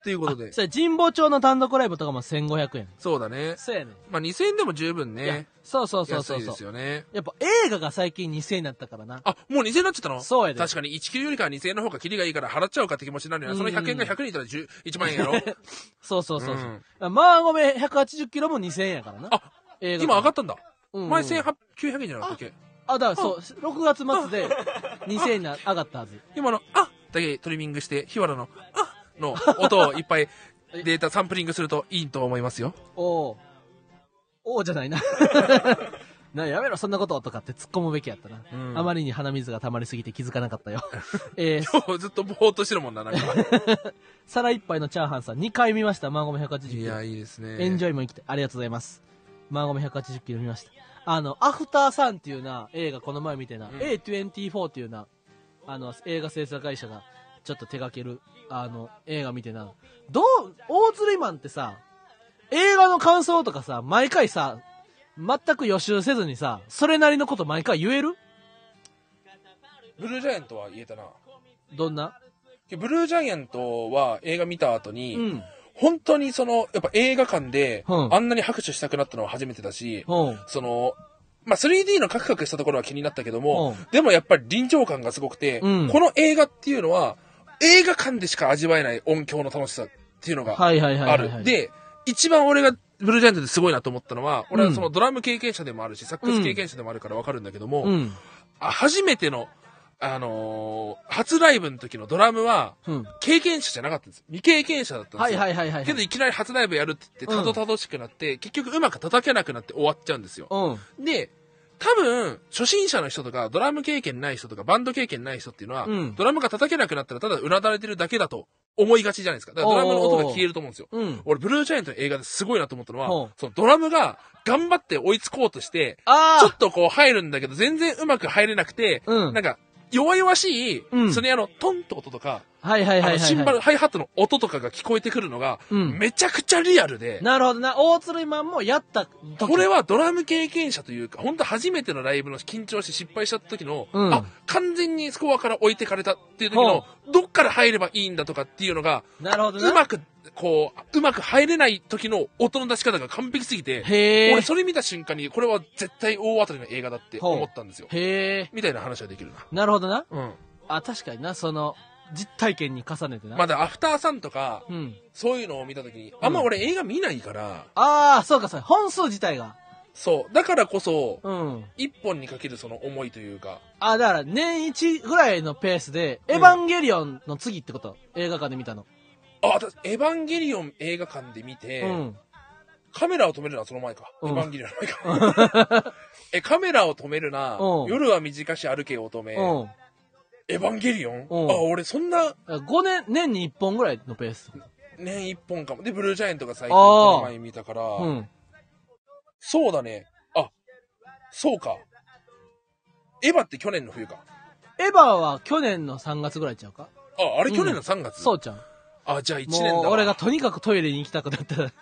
っていうことで。それ神保町の単独ライブとかも1500円。そうだね。そうやねん。まあ2000円でも十分いやね。そうそうそうそ安いで。すよね。やっぱ映画が最近2000円になったからな。あ、もう2000円になっちゃったの？そうやで確かに19よりかは2000円の方がキリがいいから払っちゃおうかって気持ちになるよな。その100円が100人いたら10 1万円やろ？そうそうそうそう。うんまあごめん、180キロも2000円やからな。あ、映画今上がったんだ。前1800 900円じゃなかったっけ？あ、だからそう、6月末で2000円に上がったはず。今の、あだけトリミングして、日原の、あの音をいっぱいデータサンプリングするといいと思いますよ。おうおうじゃないな。な、やめろ、そんなこととかって突っ込むべきやったな。うんあまりに鼻水が溜まりすぎて気づかなかったよ。えー、今日ずっとぼーっとしてるもんな、なんか。皿一杯のチャーハンさん、2回見ました、マーゴメ180キロ。いや、いいですね。エンジョイ。イも生きて、ありがとうございます。マーゴメ180キロ見ました。あの、アフターサンっていうな、映画この前見てな、うん A24 っていうな、あの、映画制作会社がちょっと手掛ける、あの、映画見てな、どう、大釣りマンってさ、映画の感想とかさ、毎回さ、全く予習せずにさ、それなりのこと毎回言える？ブルージャイアントは言えたな。どんな？ブルージャイアントは映画見た後に、うん。本当にその、やっぱ映画館でう、んあんなに拍手したくなったのは初めてだし、うん。その、まあ、3D のカクカクしたところは気になったけども、うんでもやっぱり臨場感がすごくて、うんこの映画っていうのは、映画館でしか味わえない音響の楽しさっていうのがあ。る。、で、一番俺がブルージャイアントですごいなと思ったのは、俺うんはそのドラム経験者でもあるし、サックス経験者でもあるからわかるんだけども、うん。あ初めての、あのー初ライブの時のドラムは、うん。経験者じゃなかったんです。未経験者だったんですよ。はいはいはいはい。けどいきなり初ライブやるって言って、うんたどたどしくなって、結局うまく叩けなくなって終わっちゃうんですよ。うん。で、多分、初心者の人とか、ドラム経験ない人とか、バンド経験ない人っていうのは、うんドラムが叩けなくなったら、ただうなだれてるだけだと思いがちじゃないですか。だからドラムの音が消えると思うんですよ。うん。俺、ブルージャイアントの映画ですごいなと思ったのは、そのドラムが頑張って追いつこうとして、ちょっとこう入るんだけど、全然うまく入れなくて、うんなんか、弱々しい、うんそれあの、トンって音とか、はいはいはいはい、シンバル、ハイハットの音とかが聞こえてくるのが、うんめちゃくちゃリアルで、なるほどな。大鶴マンもやった時。これはドラム経験者というか、本当初めてのライブの緊張して失敗しちゃった時の、うんあ、完全にスコアから置いてかれたっていう時の、どっから入ればいいんだとかっていうのが、なるほどな。うまく、こう、うまく入れない時の音の出し方が完璧すぎて、へえ。俺それ見た瞬間に、これは絶対大当たりの映画だって思ったんですよ。へえ。みたいな話ができるなるほどな。な。うん。あ、確かにな。その、実体験に重ねてな。まだアフターさんとか、うん。そういうのを見た時に、あんま俺映画見ないから、ああ、そうかそう。本数自体が。そう。だからこそ、うん。一本にかけるその思いというか、あ、だから年一ぐらいのペースで、うんエヴァンゲリオンの次ってこと？映画館で見たの。あ、私、エヴァンゲリオン映画館で見て、うん。カメラを止めるな、その前か。うんエヴァンゲリオンの前か。え、カメラを止めるなうん、夜は短し歩け乙女、うん。エヴァンゲリオン？うんあ、俺そんな5年、年に1本ぐらいのペース。年一本かも。で、ブルージャイアントが最近あーこの前見たから、うん。そうだね。あ、そうか。エヴァって去年の冬か。エヴァは去年の3月ぐらいちゃうか？あ、あれ去年の3月、そうちゃん。あ、じゃあ1年だわ。もう、俺がとにかくトイレに行きたくなったら、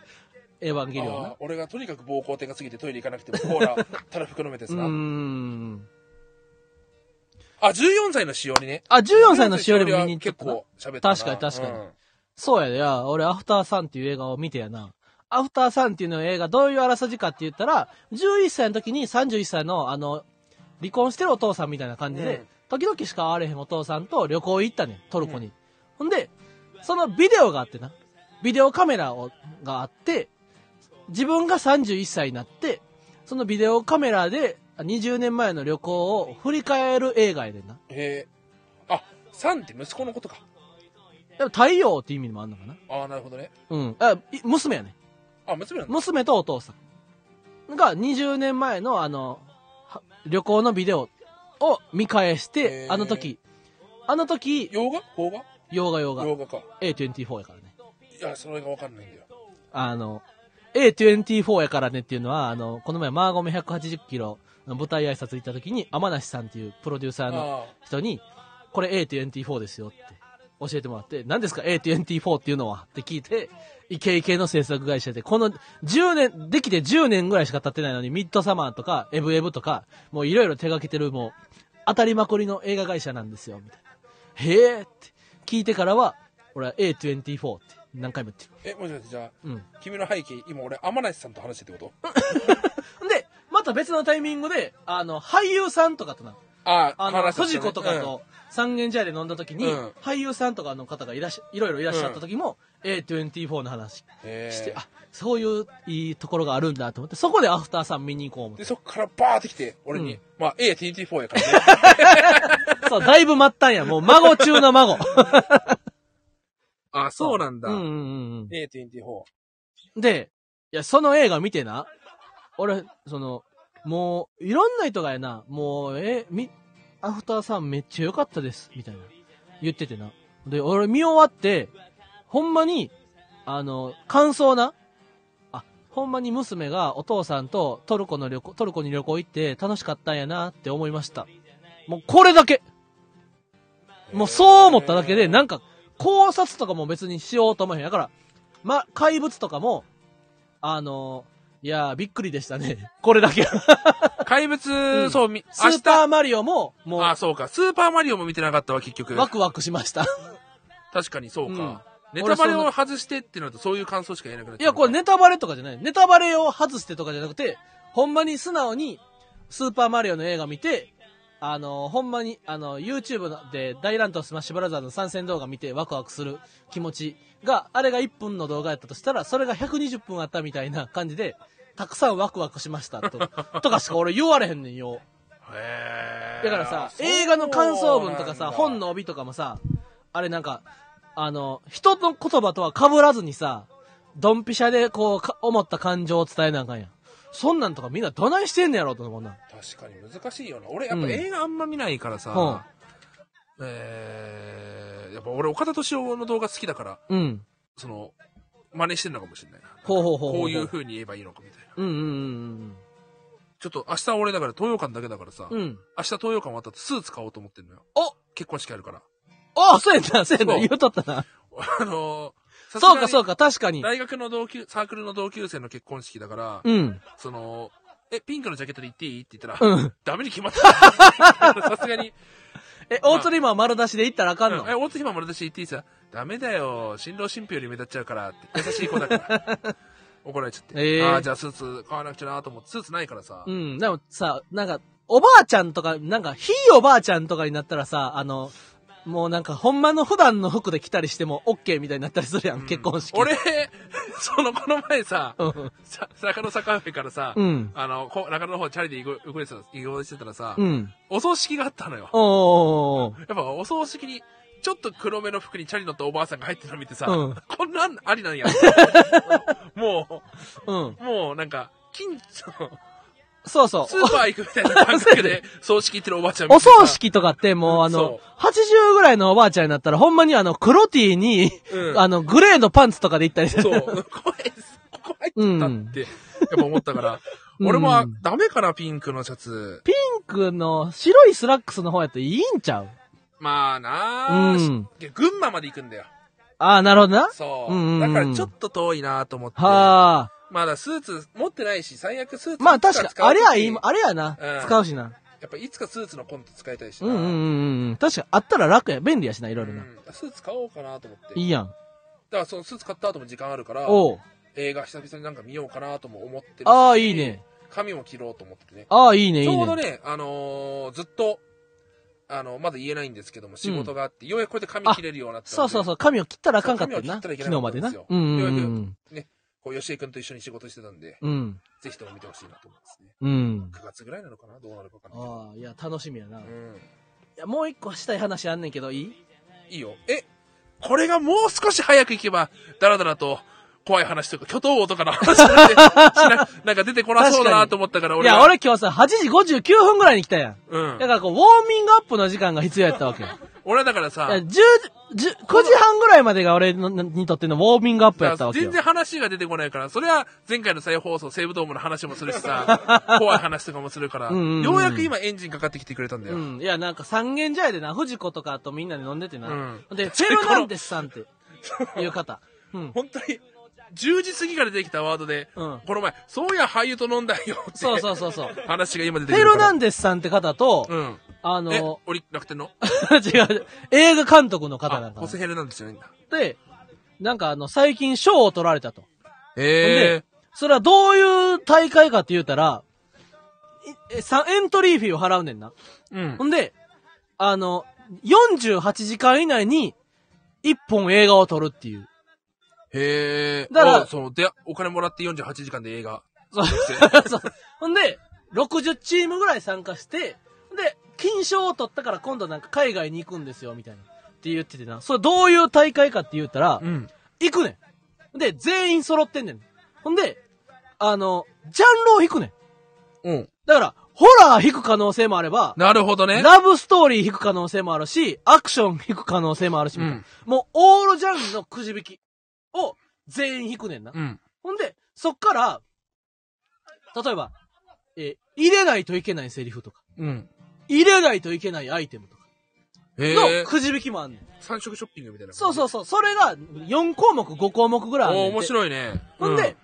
エヴァンゲリオンなあー。俺がとにかく膀胱点が過ぎてトイレ行かなくてもコーラ、たらふく飲めてうすな。ーん。あ、14歳のしおりね。あ、14歳のしおりも見に行っ結たな構喋ったな。確かに確かにうんそうやで、いや、俺、アフターサンっていう映画を見てやな。アフターサンっていうの映画、どういうあらすじかって言ったら、11歳の時に31歳の、あの、離婚してるお父さんみたいな感じで、うん時々しか会われへんお父さんと旅行行ったねん、トルコに。ほんで、そのビデオがあってな。ビデオカメラをがあって、自分が31歳になって、そのビデオカメラで20年前の旅行を振り返る映画やでんな。へえ。あ、サンって息子のことか。でも太陽って意味もあんのかなああ、なるほどね。うん。あ、い娘やね。あ、娘なんだ。娘とお父さんが20年前のあの、は旅行のビデオを見返しへて、ーあの時、あの時、洋画？邦画？洋画洋画、洋画か。A24 やからね。いや、それがわかんないんだよ。あの、A24 やからねっていうのは、あの、この前、マーゴメ180キロの舞台挨拶行った時に、天梨さんっていうプロデューサーのあ人に、これ A24 ですよって教えてもらって、何ですか A24 っていうのはって聞いて、イケイケの制作会社で、この10年、できて10年ぐらいしか経ってないのに、ミッドサマーとか、エブエブとか、もういろいろ手掛けてる、もう、当たりまくりの映画会社なんですよ、みたいな。へーって聞いてからは、俺は A24 って何回も言ってる。え、もしかしてじゃあ、うん。君の背景、今俺、天梨さんと話してってこと？た別のタイミングで、あの、俳優さんとかとな、ああの、話したね藤子とかと三軒茶屋で飲んだ時に、うん俳優さんとかの方がいらっしゃ、いろいろいらっしゃった時も、A24 の話して、え。あ、そういういいところがあるんだと思って、そこでアフターさん見に行こう思っで、て。そっからバーってきて、俺に、うんまあ、A24 やからね。そう、だいぶ待ったんや。もう孫中の孫。あ、そうなんだ。うんうんうん A24。うん。で、いや、その映画見てな、俺、その、もう、いろんな人がやな、もう、え、み、アフターさんめっちゃ良かったです、みたいな。言っててな。で、俺見終わって、ほんまに、あの、感想な。あ、ほんまに娘がお父さんとトルコの旅行、トルコに旅行行って楽しかったんやなって思いました。もうこれだけ。もうそう思っただけで、なんか、考察とかも別にしようと思えへん。だから、ま、怪物とかも、あの、いやー、びっくりでしたね。これだけ。怪物、んそう、みスーパーマリオも、も明日、あ、そうか。スーパーマリオも見てなかったわ、結局う、。ワクワクしました。確かにそうか。うんネタバレを外してってなると、そういう感想しか言えなくなっちゃういや、これネタバレとかじゃない。ネタバレを外してとかじゃなくて、ほんまに素直に、スーパーマリオの映画見て、あの、ほんまに、あの、YouTube で大乱闘スマッシュブラザーズの参戦動画見てワクワクする気持ちが、あれが1分の動画やったとしたら、それが120分あったみたいな感じで、たくさんワクワクしましたと、とかしか俺言われへんねんよ。へーだからさ、映画の感想文とかさ、本の。の帯とかもさ、あれなんか、あの、人の言葉とは被らずにさ、ドンピシャでこう、か思った感情を伝えなあかんやん。そんなんとかみんなどないしてんねやろと思うな。確かに難しいよな。俺、やっぱうん映画あんま見ないからさ、えー、やっぱ俺、岡田敏夫の動画好きだから、うん。その、真似してんのかもしれないな。ほうほうほうこういう風に言えばいいのかみたいな。うんうんうんちょっと明日俺だから東洋館だけだからさ、うん。うん。明日東洋館終わった後スーツ買おうと思ってんのよ。お結婚式あるから。あそうやな、そうやな、言うとったな。あのー、そうかそうか。か、確かに。大学の同級、サークルの同級生の結婚式だから、うん。その、え、ピンクのジャケットで行っていいって言ったら、うん。ダメに決まった。さすがに。え、大釣りマン丸出しで行ったらあかんの？え、大津ひま丸出し言っていいさ。ダメだよ。新郎新婦より目立っちゃうからって。優しい子だから。怒られちゃって。えーああ、じゃあスーツ買わなくちゃなと思って、スーツないからさ。うん。でもさ、なんか、おばあちゃんとか、なんか、ひいおばあちゃんとかになったらさ、あの、もうなんか、ほんまの普段の服で着たりしても、オッケーみたいになったりするやん、うん結婚式。俺、その、この前さ、うん。さ中野坂上からさ、うん。あの、こ中野の方チャリで移動移動してた移動してたらさ、うん。お葬式があったのよ。おー。やっぱお葬式に、ちょっと黒めの服にチャリ乗ったおばあさんが入ってるの見てさ、うんこんなんありなんや。もうん。う、もうなんか、近所、そうそう。スーパー行くみたいな感覚で、葬式行ってるおばあちゃん見おてさ葬式とかってもうあのそ、80ぐらいのおばあちゃんになったらほんまにあの、黒 T に、うんあの、グレーのパンツとかで行ったりする。そう、これ、ここ入ってたって、やっぱ思ったから、うん俺もダメかな、ピンクのシャツ。ピンクの白いスラックスの方やったらいいんちゃう？まあなあ、うん群馬まで行くんだよ。ああ、なるほどな。そう。うんうんうんだからちょっと遠いなと思って。はあ。まだスーツ持ってないし、最悪スーツまあ確か、あれはあれやな。うん使うしな。っぱいつかスーツのコント使いたいしな。うんうんうんうん。確か、あったら楽や。便利やしな、いろいろな。うんスーツ買おうかなと思って。いいやん。だからそのスーツ買った後も時間あるから。映画久々になんか見ようかなとも思ってるしああ、いいね。。髪も切ろうと思っててね。ああ、いいね、いちいね。ょうどね、あのーずっと、あの、まだ言えないんですけども、仕事があって、ようやくこれで髪切れるようになったう。そうそうそう、髪を切ったらあかんかったよな。そう髪を切ったらいけ昨日までななかったんですよ。うんうんうようやん。こう、吉江くんと一緒に仕事してたんで、うん。ぜひとも見てほしいなと思いますね。うん。9月ぐらいなのかな？どうなるかわかんないああ、いや、楽しみやな。いうん。や、もう一個したい話あんねんけど、いい？いいよ。え、これがもう少し早く行けば、だらだらと、怖い話とか、巨頭王とかの話なんな なんか出てこなそうだなと思ったから、いや、俺今日さ、8時59分ぐらいに来たやん。うんだ。からこう、ウォーミングアップの時間が必要やったわけよ。俺はだからいや、さ10、、10 9時半ぐらいまでが俺のにとってのウォーミングアップやったわけよ全。然話が出てこないから、それは前回の再放送、西武ドームの話もするしさ、怖い話とかもするから、うんうんうんようやく今エンジンかかってきてくれたんだよ。うん。いや、なんか三軒茶屋でな、藤子とかとみんなで飲んでてな。うんで、フェルナンデスさんっていう方。うん。本当に、10時過ぎから出てきたワードで、うんこの前、そうや俳優と飲んだよって。そうそうそうそう。話が今出てフェくるから。ルナンデスさんって方と、うん。えあの、、オリ楽天の？違う、映画監督の方なんあ、かなホセヘルなんですよね。で、なんかあの、最近賞を取られたと。へえ。それはどういう大会かって言うたら、いえさエントリーフィーを払うねんな。うんほ。んで、あの、48時間以内に、1本映画を撮るっていう。へえ。だからあそう、で、お金もらって48時間で映画。そう そう。ほんで、60チームぐらい参加して、で、金賞を取ったから今度なんか海外に行くんですよ、みたいな。って言っててな。それどういう大会かって言ったら、うん。行くねん。で、全員揃ってんねん。ほんで、あの、ジャンルを引くねん。うん。だから、ホラー引く可能性もあれば、なるほどね。ラブストーリー引く可能性もあるし、アクション引く可能性もあるし、うんもう、オールジャンルのくじ引きを全員引くねんな。うん。ほんで、そっから、例えば、えー入れないといけないセリフとか、うん。入れないといけないアイテムとか。のくじ引きもあんねん。三色ショッピングみたいな。そうそうそう。それが4項目、5項目ぐらいあんねんて。おー面白いね。ほんで、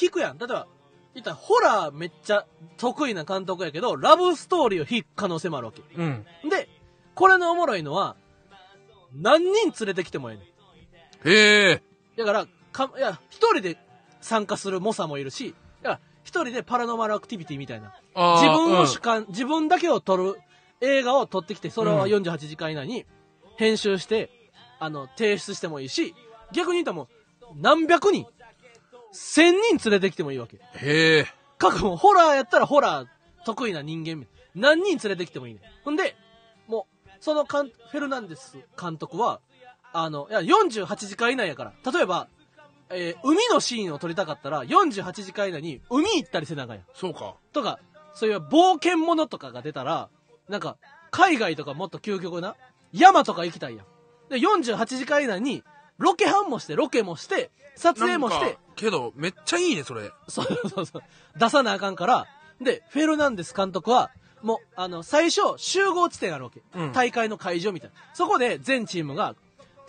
引くやん。例えば、言ったらホラーめっちゃ得意な監督やけど、ラブストーリーを引く可能性もあるわけ。うん。で、これのおもろいのは、何人連れてきてもええねん。へえ。だから、か、いや、一人で参加する猛者もいるし、いや、一人でパラノーマルアクティビティみたいな。自分をうん主観、自分だけを撮る映画を撮ってきて、それをうん48時間以内に編集して、あの、提出してもいいし、逆に言ったらもう、何百人、千人連れてきてもいいわけ。へえ。過去もホラーやったらホラー得意な人間、何人連れてきてもいいね。ほんで、もう、そのかんフェルナンデス監督は、あの、いや、48時間以内やから、例えば、えー海のシーンを撮りたかったら、48時間以内に海行ったりせなあかんやん。そうか。とか、そういう冒険者とかが出たら、なんか、海外とかもっと究極な、山とか行きたいやん。で、48時間以内に、ロケハンもして、ロケもして、撮影もしてけど、めっちゃいいね、それ。そうそうそう。出さなあかんから、で、フェルナンデス監督は、もう、あの、最初、集合地点あるわけ。うん大会の会場みたいな。そこで、全チームが、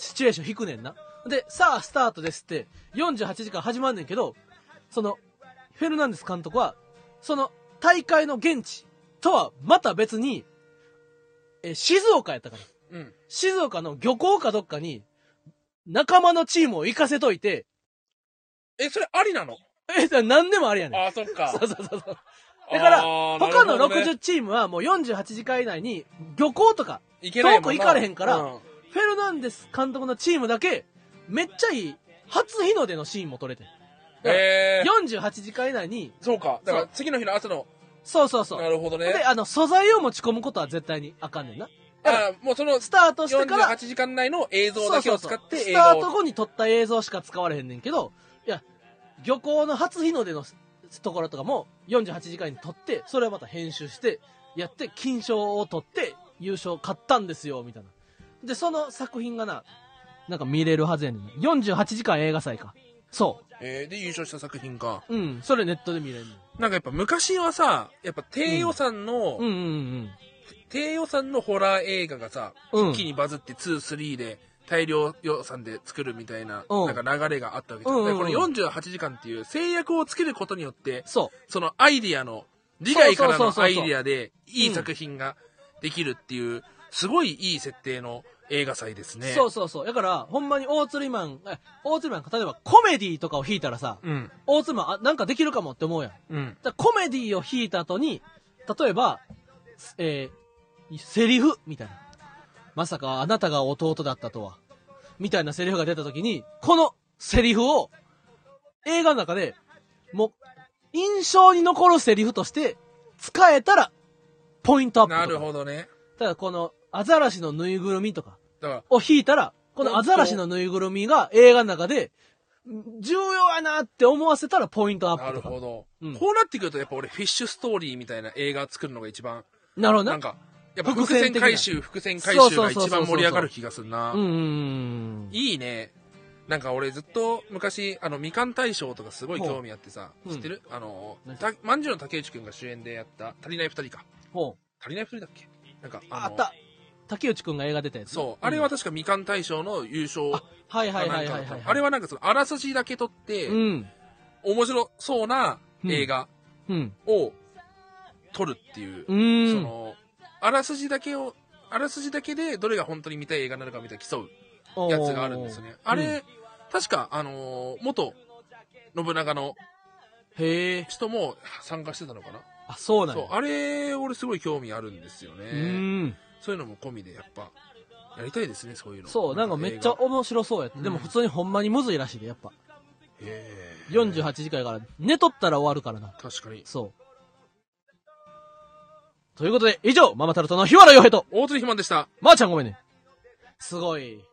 シチュエーション引くねんな。で、さあ、スタートですって、48時間始まんねんけど、その、フェルナンデス監督は、その、大会の現地とは、また別に、え、静岡やったから。うん。静岡の漁港かどっかに、仲間のチームを行かせといて、え、それありなの？え、何でもありやねん。ああ、そっか。そうそうそうそう。だから、他のなるほどね60チームはもう48時間以内に漁港とか、遠く行かれへんからうんフェルナンデス監督のチームだけ、めっちゃいい、初日の出のシーンも撮れてん。へえ。48時間以内に、そうか。だから次の日の朝の。そうそうそう。なるほどで、ね。あの、素材を持ち込むことは絶対にあかんねんな。あもうそのスタートしてから、48時間内の映像だけを使っそうそうそうスタ。ート後に撮った映像しか使われへんねんけど、いや、漁港の初日の出のところとかも48時間に撮って、それをまた編集して、やって、金賞を取って、優勝買ったんですよ、みたいな。で、その作品がな、なんか見れるはずやねんな。48時間映画祭か。そえーで、優勝した作品か。う。うん。それネットで見れる。なんかやっぱ昔はさ、やっぱ低予算の、うんうん低予算のホラー映画がさ、うん一気にバズって2、3で大量予算で作るみたいな、うんなんか流れがあったわけじゃん。うんうんうんだからこの48時間っていう制約をつけることによって、そう。そのアイディアの、利害からのアイディアで、いい作品ができるっていう、すごいいい設定の映画祭ですね。そうそうそう。だから、ほんまに大釣りマン、え大釣りマン、例えばコメディとかを弾いたらさ、うん。大釣りマン、あ、なんかできるかもって思うやん。うん。だコメディを弾いた後に、例えば、えー、セリフみたいな。まさかあなたが弟だったとは。みたいなセリフが出た時に、このセリフを映画の中で、もう、印象に残るセリフとして使えたら、ポイントアップ。なるほどね。ただこの、アザラシのぬいぐるみとかを弾いたら、このアザラシのぬいぐるみが映画の中で、重要やなって思わせたらポイントアッなプとか。るほど、うんこうなってくると、やっぱ俺、フィッシュストーリーみたいな映画作るのが一番、なるほどな。なんか、やっぱ伏伏線回収、伏線回収が一番盛り上がる気がするなうん。うんうん。いいね。なんか俺ずっと昔、あの、みかん大賞とかすごい興味あってさ、ほう知ってる、あの何、たまんじゅうの竹内くんが主演でやった、足りない二人か。ほう。足りない二人だっけ？なんか、のああった。竹内くんが映画出たやつ。そう。あれは確かみかん大賞の優勝あはいはいかはいはいはい。あれはなんかその、あらすじだけ撮って、うん。面白そうな映画うん。を撮るっていう、うそん。の、あらすじだけを、あらすじだけでどれが本当に見たい映画なのかみたいな競うやつがあるんですよね。あれ、確か、あのー元、信長の。人も参加してたのかなあ、そうなんや。そう、あれ、俺すごい興味あるんですようね。ん。そういうのも込みで、やっぱ、やりたいですね、そういうの。そう、なんかめっちゃ面白そうやって。うんでも普通にほんまにむずいらしいで、やっぱ。へー48時間やから、寝とったら終わるからな。確かに。そう。ということで、以上、ママタルトの日原洋平と、大鶴ひまんでした。まー、ちゃんごめんね。すごい。